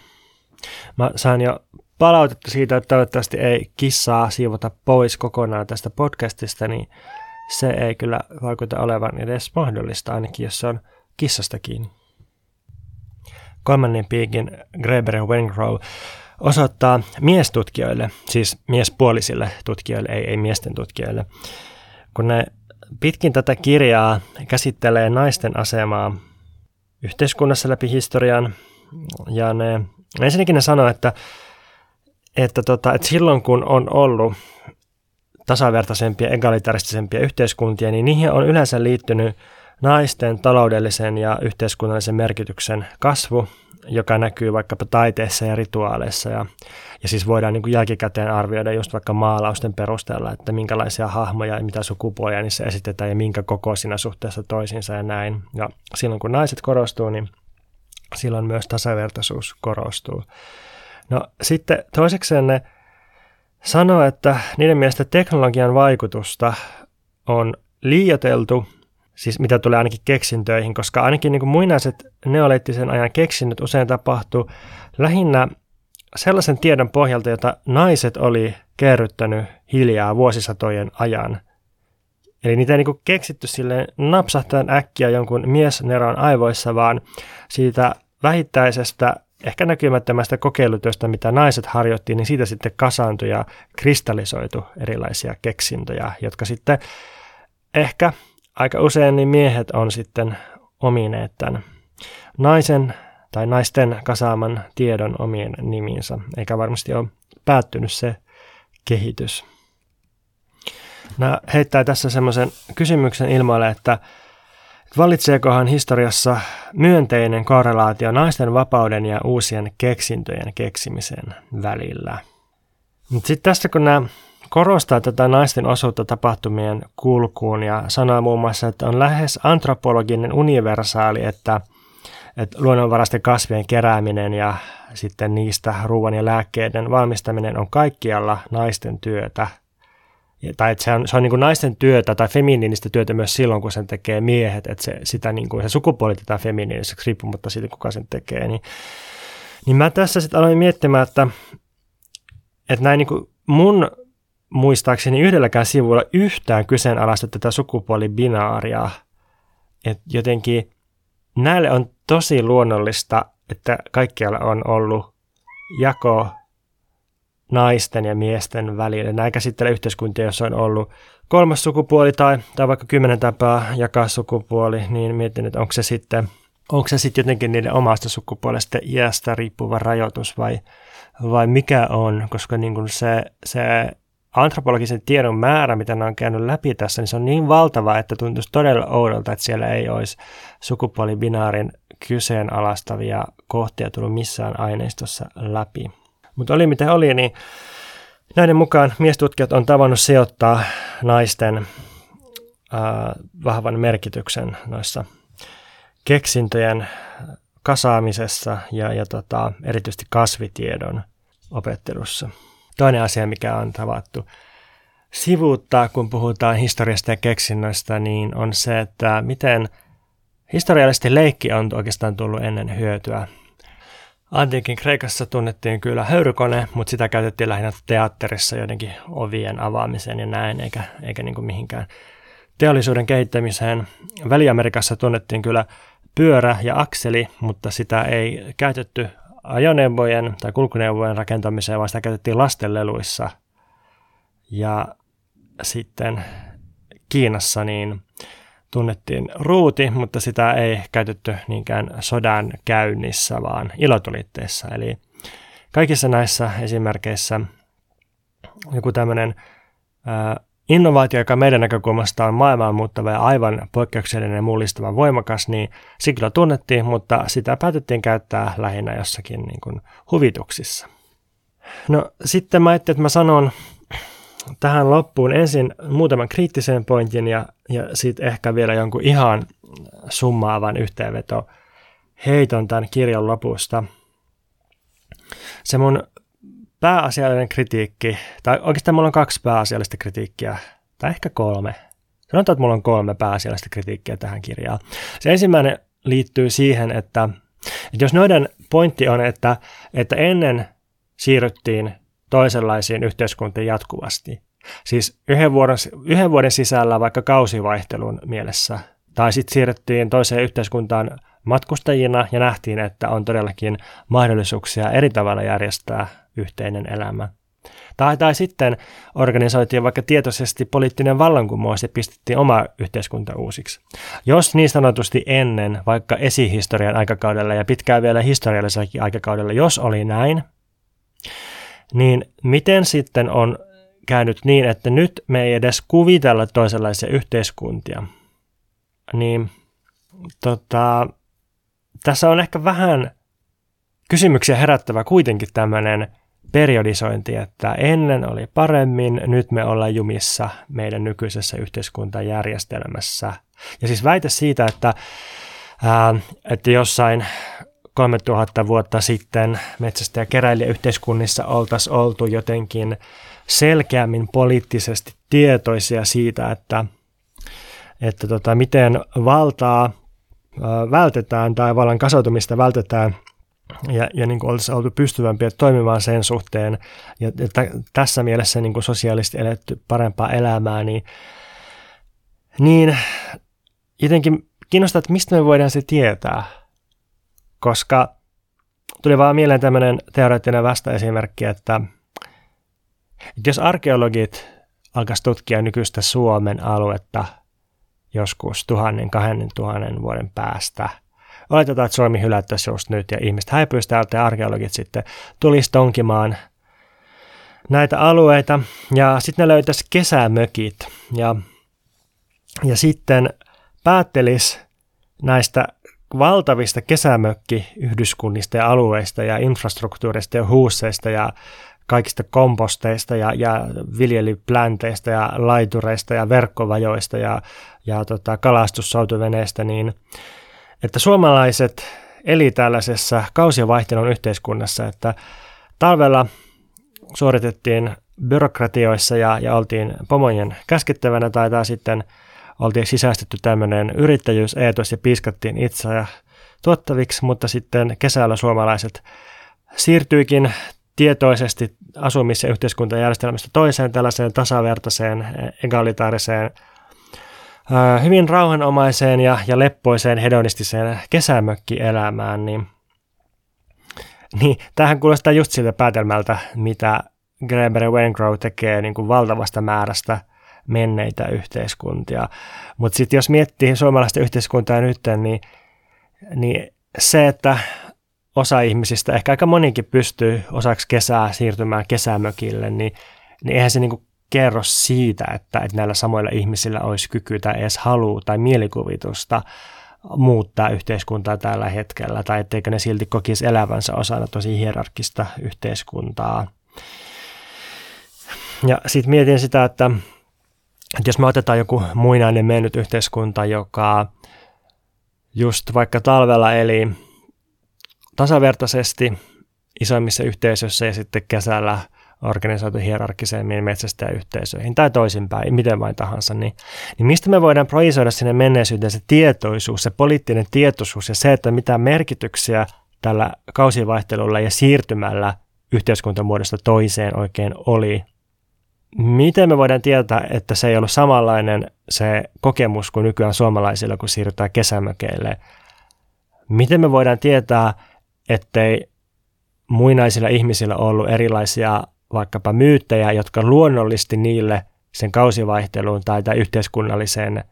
Mä sain jo palautetta siitä, että toivottavasti ei kissaa siivota pois kokonaan tästä podcastista, niin se ei kyllä vaikuta olevan edes mahdollista, ainakin jos se on kissasta kiinni. Kolmannen piikin Greber Wengrow osoittaa miestutkijoille, siis miespuolisille tutkijoille, ei, ei miesten tutkijoille, kun ne pitkin tätä kirjaa käsittelee naisten asemaa yhteiskunnassa läpi historian, ja ne, ensinnäkin ne sanoo, että, että, tota, että silloin kun on ollut tasavertaisempia, egalitaristisempia yhteiskuntia, niin niihin on yleensä liittynyt naisten taloudellisen ja yhteiskunnallisen merkityksen kasvu joka näkyy vaikkapa taiteessa ja rituaaleissa. Ja, ja siis voidaan niin kuin jälkikäteen arvioida just vaikka maalausten perusteella, että minkälaisia hahmoja ja mitä sukupuolia niissä esitetään ja minkä kokoisina suhteessa toisiinsa ja näin. Ja silloin kun naiset korostuu, niin silloin myös tasavertaisuus korostuu. No sitten toisekseen ne sanoo, että niiden mielestä teknologian vaikutusta on liioteltu siis mitä tulee ainakin keksintöihin, koska ainakin niin kuin muinaiset neoliittisen ajan keksinnöt usein tapahtuu lähinnä sellaisen tiedon pohjalta, jota naiset oli kerryttänyt hiljaa vuosisatojen ajan. Eli niitä ei niin keksitty sille napsahtaen äkkiä jonkun miesneron aivoissa, vaan siitä vähittäisestä, ehkä näkymättömästä kokeilutyöstä, mitä naiset harjoittiin, niin siitä sitten kasaantui ja kristallisoitu erilaisia keksintöjä, jotka sitten ehkä aika usein niin miehet on sitten omineet tämän naisen tai naisten kasaaman tiedon omien nimiinsä, eikä varmasti ole päättynyt se kehitys. Mä heittää tässä semmoisen kysymyksen ilmoille, että valitseekohan historiassa myönteinen korrelaatio naisten vapauden ja uusien keksintöjen keksimisen välillä. Sitten tästä kun nämä korostaa tätä naisten osuutta tapahtumien kulkuun ja sanoo muun muassa, että on lähes antropologinen universaali, että, että luonnonvaraisten kasvien kerääminen ja sitten niistä ruoan ja lääkkeiden valmistaminen on kaikkialla naisten työtä. Tai että se on, se on niin kuin naisten työtä tai feminiinistä työtä myös silloin, kun sen tekee miehet, että se, sitä niin kuin, se sukupuolitetaan feminiiniseksi riippumatta siitä, kuka sen tekee. Niin, niin mä tässä sitten aloin miettimään, että, että näin niin kuin mun muistaakseni yhdelläkään sivulla yhtään kyseenalaista tätä sukupuolibinaaria. Että jotenkin näille on tosi luonnollista, että kaikkialla on ollut jako naisten ja miesten välillä. Nämä käsittelee yhteiskuntia, jossa on ollut kolmas sukupuoli tai, tai vaikka kymmenen tapaa jakaa sukupuoli, niin mietin, että onko se sitten, onko se sitten jotenkin niiden omasta sukupuolesta iästä riippuva rajoitus vai, vai mikä on, koska niin kuin se, se antropologisen tiedon määrä, mitä ne on käynyt läpi tässä, niin se on niin valtava, että tuntuisi todella oudolta, että siellä ei olisi sukupuolibinaarin kyseenalaistavia kohtia tullut missään aineistossa läpi. Mutta oli mitä oli, niin näiden mukaan miestutkijat on tavannut sijoittaa naisten äh, vahvan merkityksen noissa keksintöjen kasaamisessa ja, ja tota, erityisesti kasvitiedon opettelussa. Toinen asia, mikä on tavattu sivuuttaa, kun puhutaan historiasta ja keksinnöistä, niin on se, että miten historiallisesti leikki on oikeastaan tullut ennen hyötyä. Antiikin Kreikassa tunnettiin kyllä höyrykone, mutta sitä käytettiin lähinnä teatterissa jotenkin ovien avaamiseen ja näin, eikä, eikä niin kuin mihinkään teollisuuden kehittämiseen. Väli-Amerikassa tunnettiin kyllä pyörä ja akseli, mutta sitä ei käytetty ajoneuvojen tai kulkuneuvojen rakentamiseen, vaan sitä käytettiin lastenleluissa. Ja sitten Kiinassa niin tunnettiin ruuti, mutta sitä ei käytetty niinkään sodan käynnissä, vaan ilotulitteissa. Eli kaikissa näissä esimerkkeissä joku tämmöinen innovaatio, joka meidän näkökulmasta on maailmaan muuttava ja aivan poikkeuksellinen ja mullistava voimakas, niin se kyllä tunnettiin, mutta sitä päätettiin käyttää lähinnä jossakin niin kuin huvituksissa. No sitten mä ajattelin, että mä sanon tähän loppuun ensin muutaman kriittisen pointin ja, ja sitten ehkä vielä jonkun ihan summaavan yhteenveto heiton tämän kirjan lopusta. Se mun pääasiallinen kritiikki, tai oikeastaan mulla on kaksi pääasiallista kritiikkiä, tai ehkä kolme. Sanotaan, että mulla on kolme pääasiallista kritiikkiä tähän kirjaan. Se ensimmäinen liittyy siihen, että, että jos noiden pointti on, että, että ennen siirryttiin toisenlaisiin yhteiskuntiin jatkuvasti, siis yhden vuoden, yhden vuoden sisällä vaikka kausivaihtelun mielessä, tai sitten siirryttiin toiseen yhteiskuntaan matkustajina ja nähtiin, että on todellakin mahdollisuuksia eri tavalla järjestää yhteinen elämä. Tai, tai sitten organisoitiin vaikka tietoisesti poliittinen vallankumous ja pistettiin oma yhteiskunta uusiksi. Jos niin sanotusti ennen, vaikka esihistorian aikakaudella ja pitkään vielä historiallisellakin aikakaudella, jos oli näin, niin miten sitten on käynyt niin, että nyt me ei edes kuvitella toisenlaisia yhteiskuntia, niin tota, tässä on ehkä vähän kysymyksiä herättävä kuitenkin tämmöinen periodisointi, että ennen oli paremmin, nyt me ollaan jumissa meidän nykyisessä yhteiskuntajärjestelmässä. Ja siis väite siitä, että, ää, että jossain 3000 vuotta sitten metsästä- ja keräilijäyhteiskunnissa oltaisiin oltu jotenkin selkeämmin poliittisesti tietoisia siitä, että, että tota, miten valtaa vältetään tai vallan kasautumista vältetään ja, ja niin kuin olisi oltu pystyvämpiä toimimaan sen suhteen. Ja, t- tässä mielessä niin kuin sosiaalisesti eletty parempaa elämää, niin, niin jotenkin kiinnostaa, että mistä me voidaan se tietää, koska tuli vaan mieleen tämmöinen teoreettinen vastaesimerkki, että, että jos arkeologit alkaisi tutkia nykyistä Suomen aluetta – joskus tuhannen, kahden tuhannen vuoden päästä. Oletetaan, että Suomi hylättäisiin just nyt ja ihmiset häipyisi täältä ja arkeologit sitten tulisi tonkimaan näitä alueita ja sitten ne löytäisi kesämökit ja, ja sitten päättelis näistä valtavista kesämökkiyhdyskunnista ja alueista ja infrastruktuurista ja huusseista ja kaikista komposteista ja, ja viljelyplänteistä ja laitureista ja verkkovajoista ja, ja tota, kalastussoutuveneistä, niin että suomalaiset eli tällaisessa kausivaihtelun yhteiskunnassa, että talvella suoritettiin byrokratioissa ja, ja oltiin pomojen käskittävänä tai, tai sitten oltiin sisäistetty tämmöinen yrittäjyyseetos ja piiskattiin itseä tuottaviksi, mutta sitten kesällä suomalaiset siirtyikin tietoisesti asumis- ja yhteiskuntajärjestelmästä toiseen tällaiseen tasavertaiseen, egalitaariseen, hyvin rauhanomaiseen ja, ja leppoiseen hedonistiseen kesämökkielämään, niin, niin tähän kuulostaa just siltä päätelmältä, mitä Greber Wengrow tekee niin kuin valtavasta määrästä menneitä yhteiskuntia. Mutta sitten jos miettii suomalaista yhteiskuntaa nyt, niin, niin se, että osa ihmisistä, ehkä aika monikin pystyy osaksi kesää siirtymään kesämökille, niin, niin eihän se niin kuin kerro siitä, että, että näillä samoilla ihmisillä olisi kyky tai edes halu tai mielikuvitusta muuttaa yhteiskuntaa tällä hetkellä, tai etteikö ne silti kokisi elävänsä osana tosi hierarkista yhteiskuntaa. Ja sitten mietin sitä, että, että jos me otetaan joku muinainen mennyt yhteiskunta, joka just vaikka talvella eli tasavertaisesti isoimmissa yhteisöissä ja sitten kesällä organisoitu hierarkisemmin metsästäjäyhteisöihin tai toisinpäin, miten vain tahansa, niin, niin mistä me voidaan projisoida sinne menneisyyteen se tietoisuus, se poliittinen tietoisuus ja se, että mitä merkityksiä tällä kausivaihtelulla ja siirtymällä yhteiskuntamuodosta toiseen oikein oli. Miten me voidaan tietää, että se ei ollut samanlainen se kokemus kuin nykyään suomalaisilla, kun siirrytään kesämökeille? Miten me voidaan tietää, ettei muinaisilla ihmisillä ollut erilaisia vaikkapa myyttejä, jotka luonnollisesti niille sen kausivaihteluun tai, tai yhteiskunnalliseen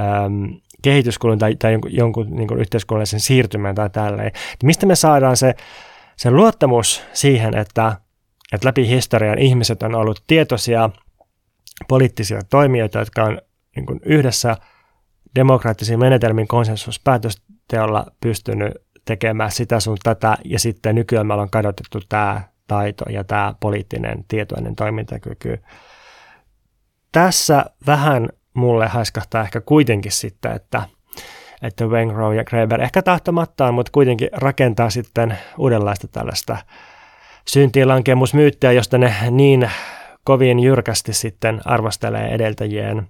äm, kehityskulun tai, tai jonkun, jonkun niin kuin yhteiskunnallisen siirtymän tai tälleen. Mistä me saadaan se, se luottamus siihen, että, että läpi historian ihmiset on ollut tietoisia poliittisia toimijoita, jotka on niin kuin yhdessä demokraattisiin menetelmin konsensuspäätösteolla pystynyt tekemään sitä sun tätä, ja sitten nykyään me ollaan kadotettu tämä taito ja tämä poliittinen tietoinen toimintakyky. Tässä vähän mulle haiskahtaa ehkä kuitenkin sitten, että, että Wengrow ja Greber ehkä tahtomattaan, mutta kuitenkin rakentaa sitten uudenlaista tällaista syntilankemusmyyttiä, josta ne niin kovin jyrkästi sitten arvostelee edeltäjien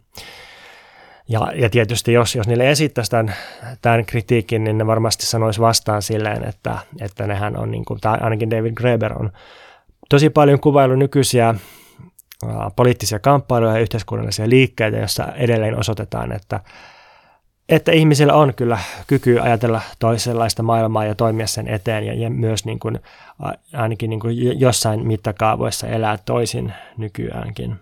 ja, ja tietysti jos, jos niille esittäisi tämän, tämän kritiikin, niin ne varmasti sanoisi vastaan silleen, että, että nehän on, niin kuin, tai ainakin David Graeber on tosi paljon kuvailu nykyisiä poliittisia kamppailuja ja yhteiskunnallisia liikkeitä, joissa edelleen osoitetaan, että, että ihmisillä on kyllä kyky ajatella toisenlaista maailmaa ja toimia sen eteen ja, ja myös niin kuin, ainakin niin kuin jossain mittakaavoissa elää toisin nykyäänkin.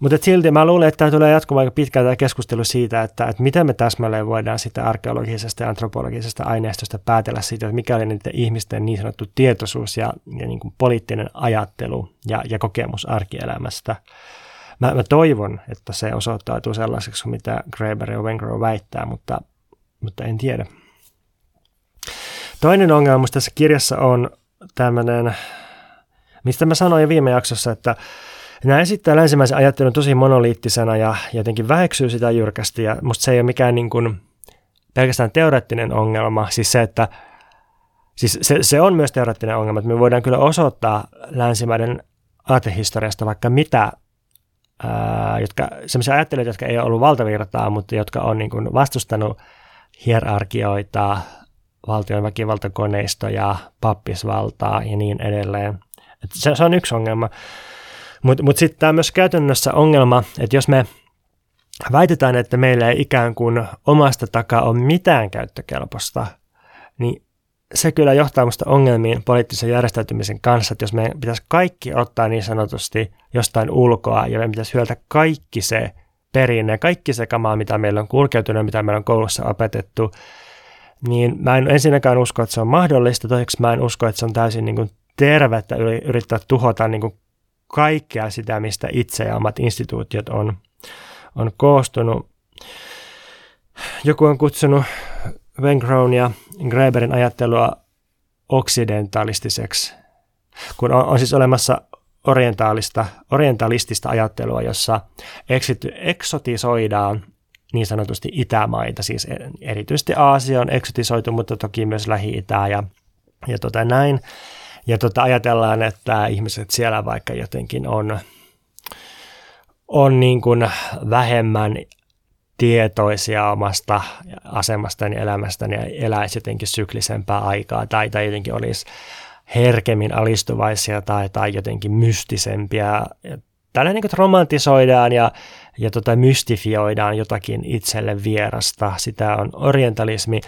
Mutta silti mä luulen, että tämä tulee jatkumaan aika pitkään tämä keskustelu siitä, että, että miten me täsmälleen voidaan sitä arkeologisesta ja antropologisesta aineistosta päätellä siitä, että mikä oli niiden ihmisten niin sanottu tietoisuus ja, ja niin kuin poliittinen ajattelu ja, ja kokemus arkielämästä. Mä, mä toivon, että se osoittautuu sellaiseksi, mitä Graeber ja Wengrow väittää, mutta, mutta en tiedä. Toinen ongelma tässä kirjassa on tämmöinen, mistä mä sanoin jo viime jaksossa, että Nämä esittää länsimäisen ajattelun tosi monoliittisena ja jotenkin väheksyy sitä jyrkästi ja musta se ei ole mikään niin kuin pelkästään teoreettinen ongelma, siis se, että siis se, se on myös teoreettinen ongelma, että me voidaan kyllä osoittaa länsimaiden aatehistoriasta vaikka mitä, ää, jotka, sellaisia ajattelijoita, jotka ei ole ollut valtavirtaa, mutta jotka on niin kuin vastustanut hierarkioita, valtion väkivaltakoneistoja, pappisvaltaa ja niin edelleen. Et se, se on yksi ongelma. Mutta mut sitten tämä myös käytännössä ongelma, että jos me väitetään, että meillä ei ikään kuin omasta takaa ole mitään käyttökelpoista, niin se kyllä johtaa minusta ongelmiin poliittisen järjestäytymisen kanssa, että jos me pitäisi kaikki ottaa niin sanotusti jostain ulkoa ja me pitäisi hyödyntää kaikki se perinne, kaikki se kamaa, mitä meillä on kulkeutunut, mitä meillä on koulussa opetettu, niin mä en ensinnäkään usko, että se on mahdollista, toiseksi mä en usko, että se on täysin niin kuin tervettä yrittää tuhota niin kuin kaikkea sitä, mistä itse ja omat instituutiot on, on koostunut. Joku on kutsunut Wengrown ja Graeberin ajattelua oksidentalistiseksi, kun on, on siis olemassa orientaalista, orientalistista ajattelua, jossa eksity, eksotisoidaan niin sanotusti itämaita, siis erityisesti Aasia on eksotisoitu, mutta toki myös Lähi-Itää ja, ja tota näin. Ja tota, ajatellaan, että ihmiset siellä vaikka jotenkin on, on niin kuin vähemmän tietoisia omasta asemastani elämästäni ja eläisi jotenkin syklisempää aikaa tai, tai jotenkin olisi herkemmin alistuvaisia tai, tai jotenkin mystisempiä. Tällä niin romantisoidaan ja, ja tota mystifioidaan jotakin itselle vierasta. Sitä on orientalismi.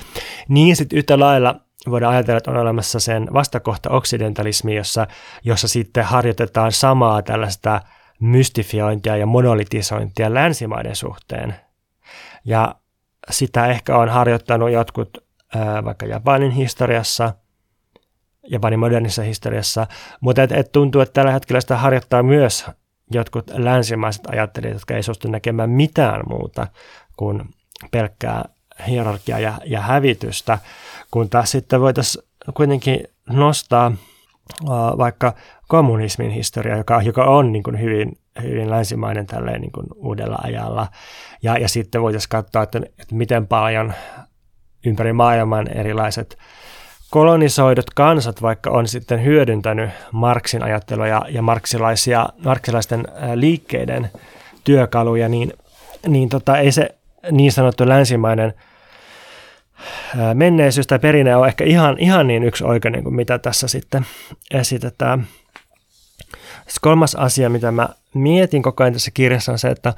Niin sitten yhtä lailla voidaan ajatella, että on olemassa sen vastakohta oksidentalismi, jossa, jossa sitten harjoitetaan samaa tällaista mystifiointia ja monolitisointia länsimaiden suhteen. Ja sitä ehkä on harjoittanut jotkut ää, vaikka Japanin historiassa, Japanin modernissa historiassa, mutta et, et tuntuu, että tällä hetkellä sitä harjoittaa myös jotkut länsimaiset ajattelijat, jotka ei suostu näkemään mitään muuta kuin pelkkää hierarkiaa ja, ja hävitystä, kun taas sitten voitaisiin kuitenkin nostaa uh, vaikka kommunismin historia, joka, joka on niin kuin hyvin, hyvin länsimainen tälleen niin kuin uudella ajalla. Ja, ja sitten voitaisiin katsoa, että, että miten paljon ympäri maailman erilaiset kolonisoidut kansat vaikka on sitten hyödyntänyt Marksin ajattelua ja, ja marksilaisia, marksilaisten liikkeiden työkaluja, niin, niin tota, ei se niin sanottu länsimainen menneisyys tai perinne on ehkä ihan, ihan niin yksioikainen kuin mitä tässä sitten esitetään. Sitten kolmas asia, mitä mä mietin koko ajan tässä kirjassa on se, että,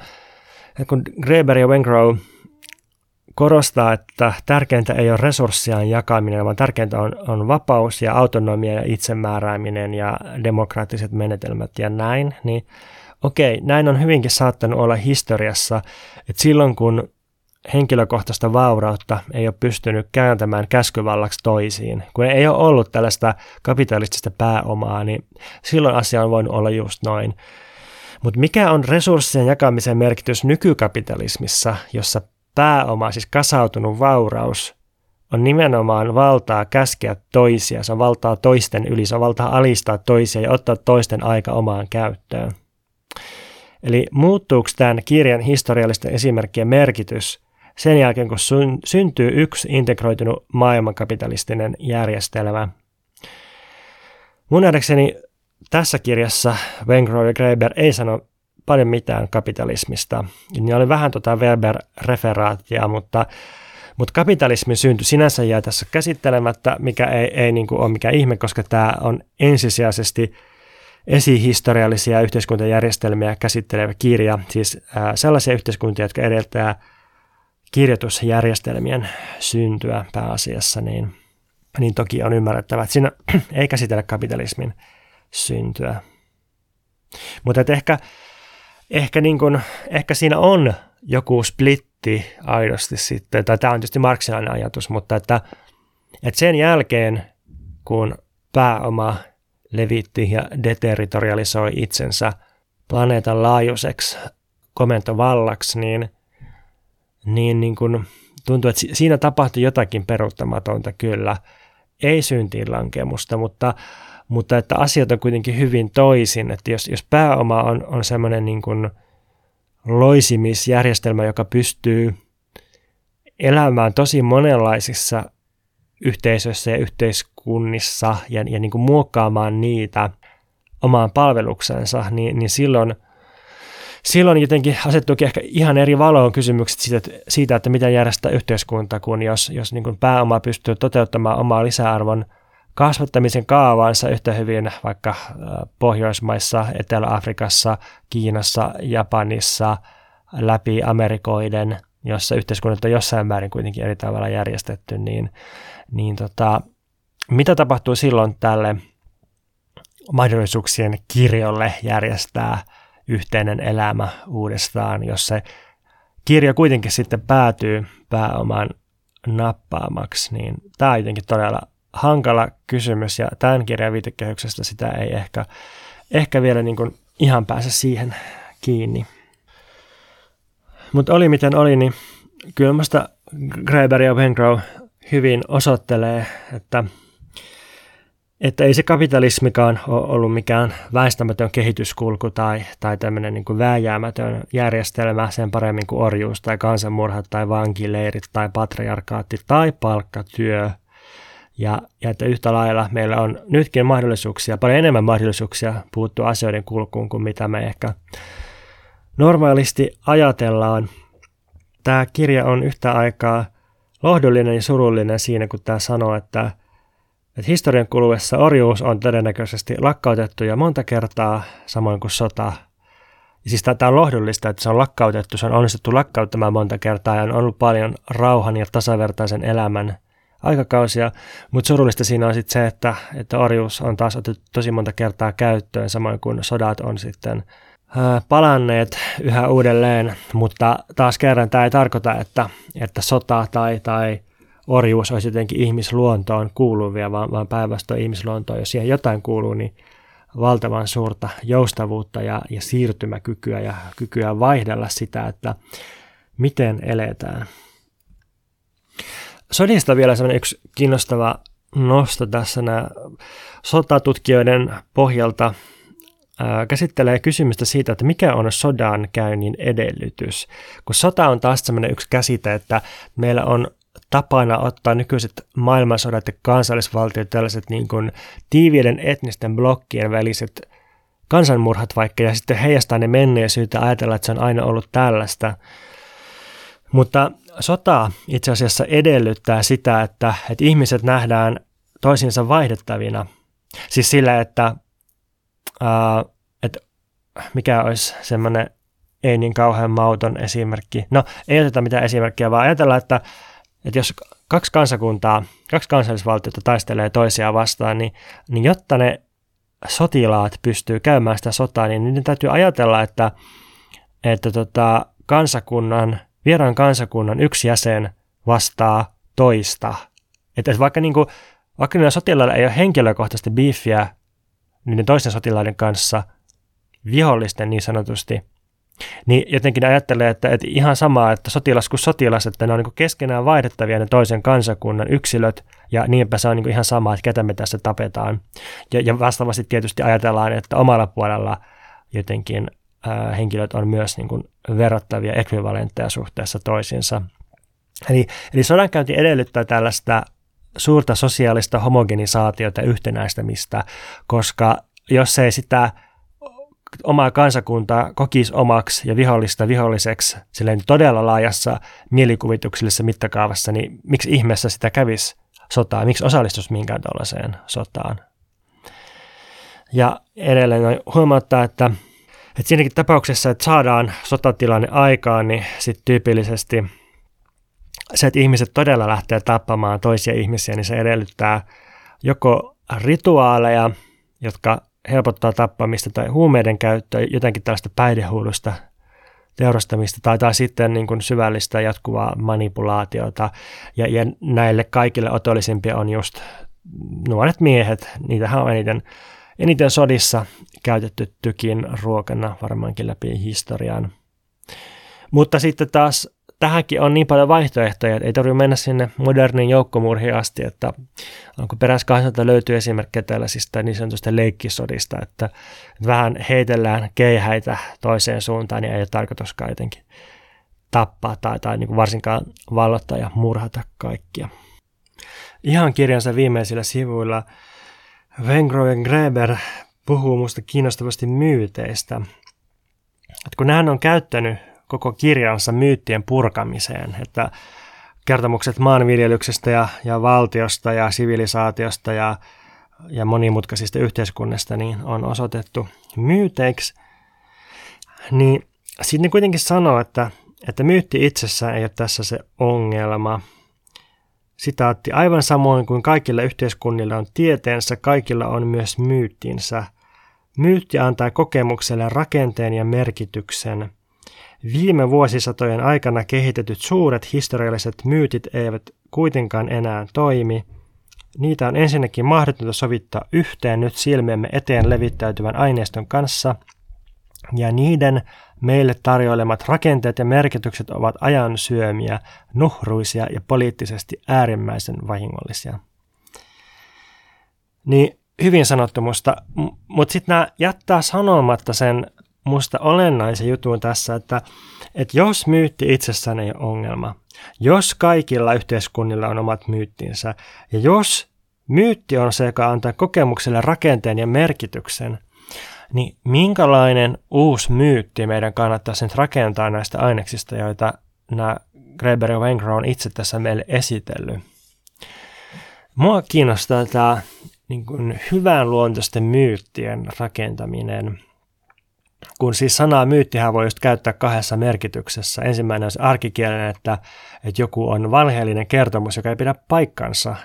että kun Greber ja Wengrow korostaa, että tärkeintä ei ole resurssien jakaminen, vaan tärkeintä on, on vapaus ja autonomia ja itsemäärääminen ja demokraattiset menetelmät ja näin, niin okei, näin on hyvinkin saattanut olla historiassa, että silloin kun henkilökohtaista vaurautta ei ole pystynyt kääntämään käskyvallaksi toisiin, kun ei ole ollut tällaista kapitalistista pääomaa, niin silloin asia on voinut olla just noin. Mutta mikä on resurssien jakamisen merkitys nykykapitalismissa, jossa pääoma, siis kasautunut vauraus, on nimenomaan valtaa käskeä toisia, se on valtaa toisten yli, se on valtaa alistaa toisia ja ottaa toisten aika omaan käyttöön. Eli muuttuuko tämän kirjan historiallisten esimerkkien merkitys sen jälkeen, kun syntyy yksi integroitunut maailmankapitalistinen järjestelmä? Mun nähdäkseni tässä kirjassa Wengrow ja Graeber ei sano paljon mitään kapitalismista. Niin oli vähän tota Weber-referaatia, mutta, mutta kapitalismin synty sinänsä jää tässä käsittelemättä, mikä ei, ei niin kuin ole mikään ihme, koska tämä on ensisijaisesti esihistoriallisia yhteiskuntajärjestelmiä käsittelevä kirja, siis ää, sellaisia yhteiskuntia, jotka edeltää kirjoitusjärjestelmien syntyä pääasiassa, niin, niin toki on ymmärrettävä, että siinä ei käsitellä kapitalismin syntyä. Mutta ehkä ehkä, niin kuin, ehkä siinä on joku splitti aidosti sitten, tai tämä on tietysti marksilainen ajatus, mutta että, että sen jälkeen, kun pääoma levitti ja deterritorialisoi itsensä planeetan laajuiseksi komentovallaksi, niin, niin, niin kuin tuntuu, että siinä tapahtui jotakin peruuttamatonta kyllä. Ei syntiinlankemusta, mutta mutta että asiat on kuitenkin hyvin toisin, että jos, jos pääoma on, on semmoinen niin kuin loisimisjärjestelmä, joka pystyy elämään tosi monenlaisissa yhteisöissä ja yhteiskunnissa ja, ja niin kuin muokkaamaan niitä omaan palveluksensa, niin, niin silloin, silloin jotenkin asettuukin ehkä ihan eri valoon kysymykset siitä, että, siitä, että miten järjestää yhteiskunta, kun jos, jos niin kuin pääoma pystyy toteuttamaan omaa lisäarvon – kasvattamisen kaavaansa yhtä hyvin vaikka Pohjoismaissa, Etelä-Afrikassa, Kiinassa, Japanissa, läpi Amerikoiden, jossa yhteiskunnat on jossain määrin kuitenkin eri tavalla järjestetty, niin, niin tota, mitä tapahtuu silloin tälle mahdollisuuksien kirjolle järjestää yhteinen elämä uudestaan, jos se kirja kuitenkin sitten päätyy pääoman nappaamaksi, niin tämä on jotenkin todella hankala kysymys ja tämän kirjan viitekehyksestä sitä ei ehkä, ehkä vielä niin kuin ihan pääse siihen kiinni. Mutta oli miten oli, niin kyllä minusta Graeber ja Wengrow hyvin osoittelee, että, että ei se kapitalismikaan ole ollut mikään väistämätön kehityskulku tai, tai tämmöinen niin kuin vääjäämätön järjestelmä sen paremmin kuin orjuus tai kansanmurhat tai vankileirit tai patriarkaatti tai palkkatyö. Ja, ja että yhtä lailla meillä on nytkin mahdollisuuksia, paljon enemmän mahdollisuuksia puuttua asioiden kulkuun kuin mitä me ehkä normaalisti ajatellaan. Tämä kirja on yhtä aikaa lohdullinen ja surullinen siinä, kun tämä sanoo, että – että historian kuluessa orjuus on todennäköisesti lakkautettu ja monta kertaa, samoin kuin sota. Ja siis tämä on lohdullista, että se on lakkautettu, se on onnistuttu lakkauttamaan monta kertaa ja on ollut paljon rauhan ja tasavertaisen elämän aikakausia, mutta surullista siinä on sitten se, että, että orjuus on taas otettu tosi monta kertaa käyttöön, samoin kuin sodat on sitten palanneet yhä uudelleen, mutta taas kerran tämä ei tarkoita, että, että sota tai, tai orjuus olisi jotenkin ihmisluontoon kuuluvia, vaan, vaan päinvastoin ihmisluontoon, jos siihen jotain kuuluu, niin valtavan suurta joustavuutta ja, ja siirtymäkykyä ja kykyä vaihdella sitä, että miten eletään. Sodista vielä sellainen yksi kiinnostava nosto tässä nämä sotatutkijoiden pohjalta käsittelee kysymystä siitä, että mikä on sodan käynnin edellytys. Kun sota on taas sellainen yksi käsite, että meillä on tapana ottaa nykyiset maailmansodat ja kansallisvaltiot, tällaiset niin kuin tiiviiden etnisten blokkien väliset kansanmurhat vaikka, ja sitten heijastaa ne menneisyyttä ajatella, että se on aina ollut tällaista. Mutta sota itse asiassa edellyttää sitä, että, että ihmiset nähdään toisiinsa vaihdettavina. Siis sillä, että, ää, että mikä olisi semmoinen ei niin kauhean mauton esimerkki. No, ei oteta mitään esimerkkiä, vaan ajatellaan, että että jos kaksi kansakuntaa, kaksi kansallisvaltiota taistelee toisiaan vastaan, niin, niin jotta ne sotilaat pystyy käymään sitä sotaa, niin niiden täytyy ajatella, että, että tota, kansakunnan, vieraan kansakunnan yksi jäsen vastaa toista. Että vaikka, niin kuin, vaikka niillä sotilailla ei ole henkilökohtaisesti biifiä niiden toisten sotilaiden kanssa, vihollisten niin sanotusti, niin jotenkin ajattelee, että, että ihan sama, että sotilas kuin sotilas, että ne on niin keskenään vaihdettavia ne toisen kansakunnan yksilöt, ja niinpä se on niin ihan sama, että ketä me tässä tapetaan. Ja, ja vastaavasti tietysti ajatellaan, että omalla puolella jotenkin henkilöt on myös niin kuin verrattavia ekvivalentteja suhteessa toisiinsa. Eli, eli sodankäynti edellyttää tällaista suurta sosiaalista homogenisaatiota ja yhtenäistämistä, koska jos ei sitä omaa kansakuntaa kokisi omaksi ja vihollista viholliseksi silleen todella laajassa mielikuvituksellisessa mittakaavassa, niin miksi ihmeessä sitä kävisi sotaa, miksi osallistuisi minkään tuollaiseen sotaan. Ja edelleen huomauttaa, että, että siinäkin tapauksessa, että saadaan sotatilanne aikaan, niin sitten tyypillisesti se, että ihmiset todella lähtee tappamaan toisia ihmisiä, niin se edellyttää joko rituaaleja, jotka helpottaa tappamista tai huumeiden käyttöä, jotenkin tällaista päihdehuudusta teurastamista tai, tai sitten niin kuin syvällistä jatkuvaa manipulaatiota. Ja, ja näille kaikille otollisimpia on just nuoret miehet. Niitähän on eniten, eniten sodissa käytetty tykin ruokana varmaankin läpi historian. Mutta sitten taas tähänkin on niin paljon vaihtoehtoja, että ei tarvitse mennä sinne moderniin joukkomurhiin asti, että onko kansalta löytyy esimerkkejä tällaisista niin sanotusta leikkisodista, että vähän heitellään keihäitä toiseen suuntaan, niin ei ole tarkoituskaan jotenkin tappaa tai, tai niin varsinkaan vallottaa ja murhata kaikkia. Ihan kirjansa viimeisillä sivuilla Wengroven Greber puhuu musta kiinnostavasti myyteistä. että kun hän on käyttänyt koko kirjansa myyttien purkamiseen, että kertomukset maanviljelyksestä ja, ja valtiosta ja sivilisaatiosta ja, ja monimutkaisista yhteiskunnista niin on osoitettu myyteiksi, niin sitten kuitenkin sanoo, että, että myytti itsessään ei ole tässä se ongelma. Sitaatti, aivan samoin kuin kaikilla yhteiskunnilla on tieteensä, kaikilla on myös myyttinsä. Myytti antaa kokemukselle rakenteen ja merkityksen – Viime vuosisatojen aikana kehitetyt suuret historialliset myytit eivät kuitenkaan enää toimi. Niitä on ensinnäkin mahdotonta sovittaa yhteen nyt silmiemme eteen levittäytyvän aineiston kanssa, ja niiden meille tarjoilemat rakenteet ja merkitykset ovat ajan syömiä, nuhruisia ja poliittisesti äärimmäisen vahingollisia. Niin hyvin sanottu musta, mutta sitten nämä jättää sanomatta sen musta olennaisen jutun tässä, että, että jos myytti itsessään ei ole ongelma, jos kaikilla yhteiskunnilla on omat myyttinsä, ja jos myytti on se, joka antaa kokemukselle rakenteen ja merkityksen, niin minkälainen uusi myytti meidän kannattaisi nyt rakentaa näistä aineksista, joita nämä Greber ja Wenger on itse tässä meille esitellyt? Mua kiinnostaa tämä niin kuin hyvän luontoisten myyttien rakentaminen. Kun siis sanaa myyttihän voi just käyttää kahdessa merkityksessä. Ensimmäinen on se arkikielinen, että, että joku on valheellinen kertomus, joka ei pidä paikkansa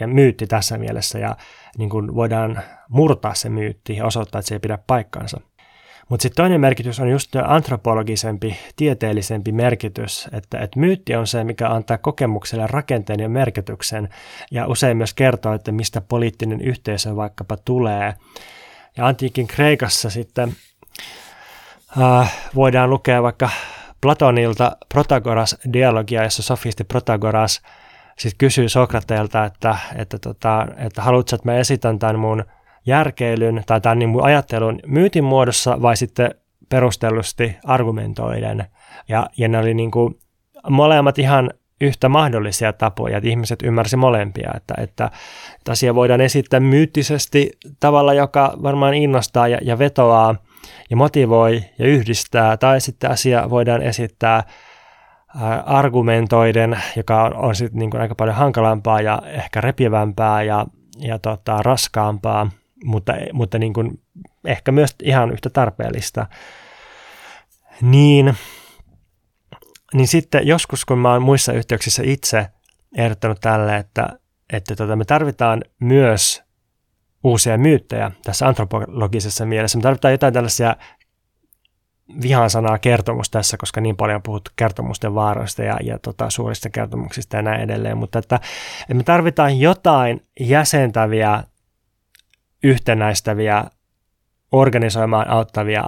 ja myytti tässä mielessä ja niin kuin voidaan murtaa se myytti ja osoittaa, että se ei pidä paikkansa. Mutta sitten toinen merkitys on just antropologisempi, tieteellisempi merkitys, että, että myytti on se, mikä antaa kokemukselle rakenteen ja merkityksen ja usein myös kertoo, että mistä poliittinen yhteisö vaikkapa tulee. Ja antiikin Kreikassa sitten äh, voidaan lukea vaikka Platonilta Protagoras-dialogia, jossa sofisti Protagoras sitten kysyy Sokrateelta, että, että, tota, että haluatko, että mä esitän tämän mun – järkeilyn tai tämän niin ajattelun myytin muodossa vai sitten perustellusti argumentoiden. Ja, ja ne oli niin kuin molemmat ihan yhtä mahdollisia tapoja, että ihmiset ymmärsivät molempia, että, että, että asia voidaan esittää myyttisesti tavalla, joka varmaan innostaa ja, ja vetoaa ja motivoi ja yhdistää, tai sitten asia voidaan esittää argumentoiden, joka on, on sitten niin aika paljon hankalampaa ja ehkä repivämpää ja, ja tota, raskaampaa mutta, mutta niin kuin ehkä myös ihan yhtä tarpeellista. Niin, niin sitten joskus, kun mä oon muissa yhteyksissä itse ehdottanut tälle, että, että tota, me tarvitaan myös uusia myyttejä tässä antropologisessa mielessä. Me tarvitaan jotain tällaisia vihan sanaa kertomus tässä, koska niin paljon on puhuttu kertomusten vaaroista ja, ja tota, suurista kertomuksista ja näin edelleen, mutta että, että me tarvitaan jotain jäsentäviä yhtenäistäviä, organisoimaan auttavia,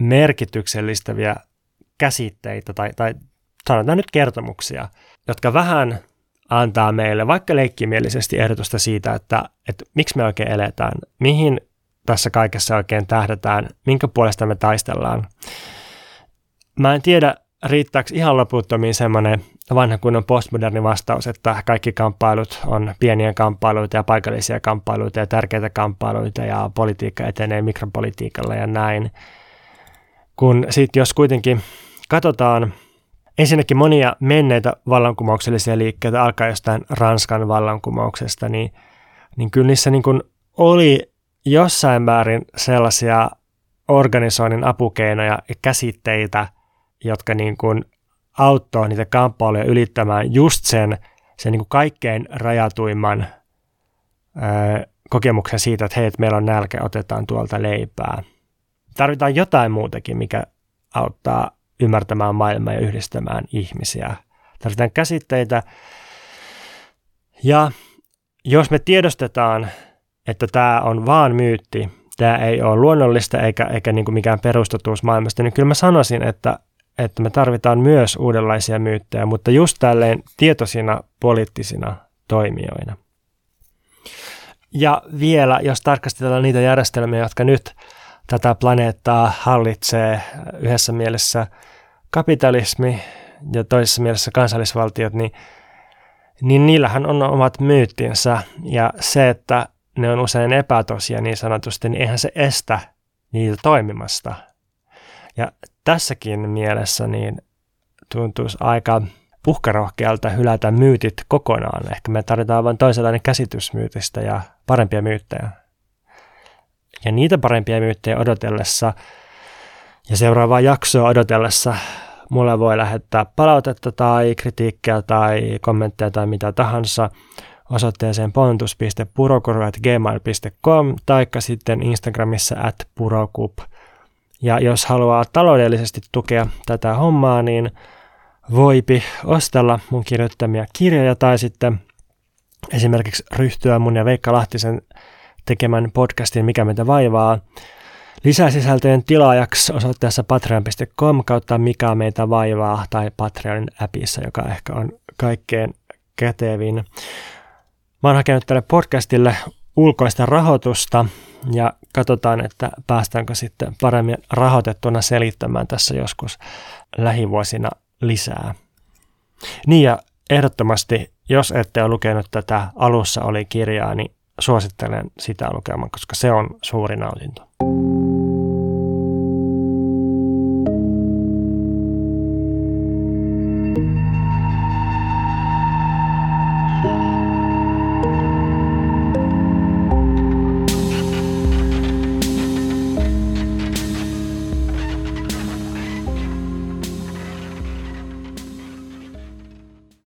merkityksellistäviä käsitteitä tai, tai sanotaan nyt kertomuksia, jotka vähän antaa meille vaikka leikkimielisesti ehdotusta siitä, että, että miksi me oikein eletään, mihin tässä kaikessa oikein tähdätään, minkä puolesta me taistellaan. Mä en tiedä, riittääkö ihan loputtomiin semmoinen vanha kunnon postmoderni vastaus, että kaikki kamppailut on pieniä kamppailuita ja paikallisia kamppailuita ja tärkeitä kamppailuita ja politiikka etenee mikropolitiikalla ja näin. Kun sitten jos kuitenkin katsotaan ensinnäkin monia menneitä vallankumouksellisia liikkeitä, alkaa jostain Ranskan vallankumouksesta, niin, niin kyllä niissä niin kuin oli jossain määrin sellaisia organisoinnin apukeinoja ja käsitteitä – jotka niin kuin auttoi niitä kamppailuja ylittämään just sen, sen niin kuin kaikkein rajatuimman ää, kokemuksen siitä, että hei, että meillä on nälkä, otetaan tuolta leipää. Tarvitaan jotain muutakin, mikä auttaa ymmärtämään maailmaa ja yhdistämään ihmisiä. Tarvitaan käsitteitä. Ja jos me tiedostetaan, että tämä on vaan myytti, tämä ei ole luonnollista eikä, eikä niin kuin mikään perustotuus maailmasta, niin kyllä mä sanoisin, että että me tarvitaan myös uudenlaisia myyttejä, mutta just tälleen tietoisina poliittisina toimijoina. Ja vielä, jos tarkastellaan niitä järjestelmiä, jotka nyt tätä planeettaa hallitsee yhdessä mielessä kapitalismi ja toisessa mielessä kansallisvaltiot, niin, niin niillähän on omat myyttinsä. Ja se, että ne on usein epätosia niin sanotusti, niin eihän se estä niitä toimimasta. Ja tässäkin mielessä niin tuntuisi aika puhkarohkealta hylätä myytit kokonaan. Ehkä me tarvitaan vain toisenlainen käsitys myytistä ja parempia myyttejä. Ja niitä parempia myyttejä odotellessa ja seuraavaa jaksoa odotellessa mulle voi lähettää palautetta tai kritiikkiä tai kommentteja tai mitä tahansa osoitteeseen pontus.purokuru.gmail.com tai sitten Instagramissa at purokup. Ja jos haluaa taloudellisesti tukea tätä hommaa, niin voipi ostella mun kirjoittamia kirjoja tai sitten esimerkiksi ryhtyä mun ja Veikka Lahtisen tekemän podcastin Mikä meitä vaivaa lisäsisältöjen tilaajaksi osoitteessa patreon.com kautta Mikä meitä vaivaa tai Patreonin appissa, joka ehkä on kaikkein kätevin. Mä oon hakenut tälle podcastille ulkoista rahoitusta ja katsotaan, että päästäänkö sitten paremmin rahoitettuna selittämään tässä joskus lähivuosina lisää. Niin ja ehdottomasti, jos ette ole lukenut tätä alussa oli kirjaa, niin suosittelen sitä lukemaan, koska se on suuri nautinto.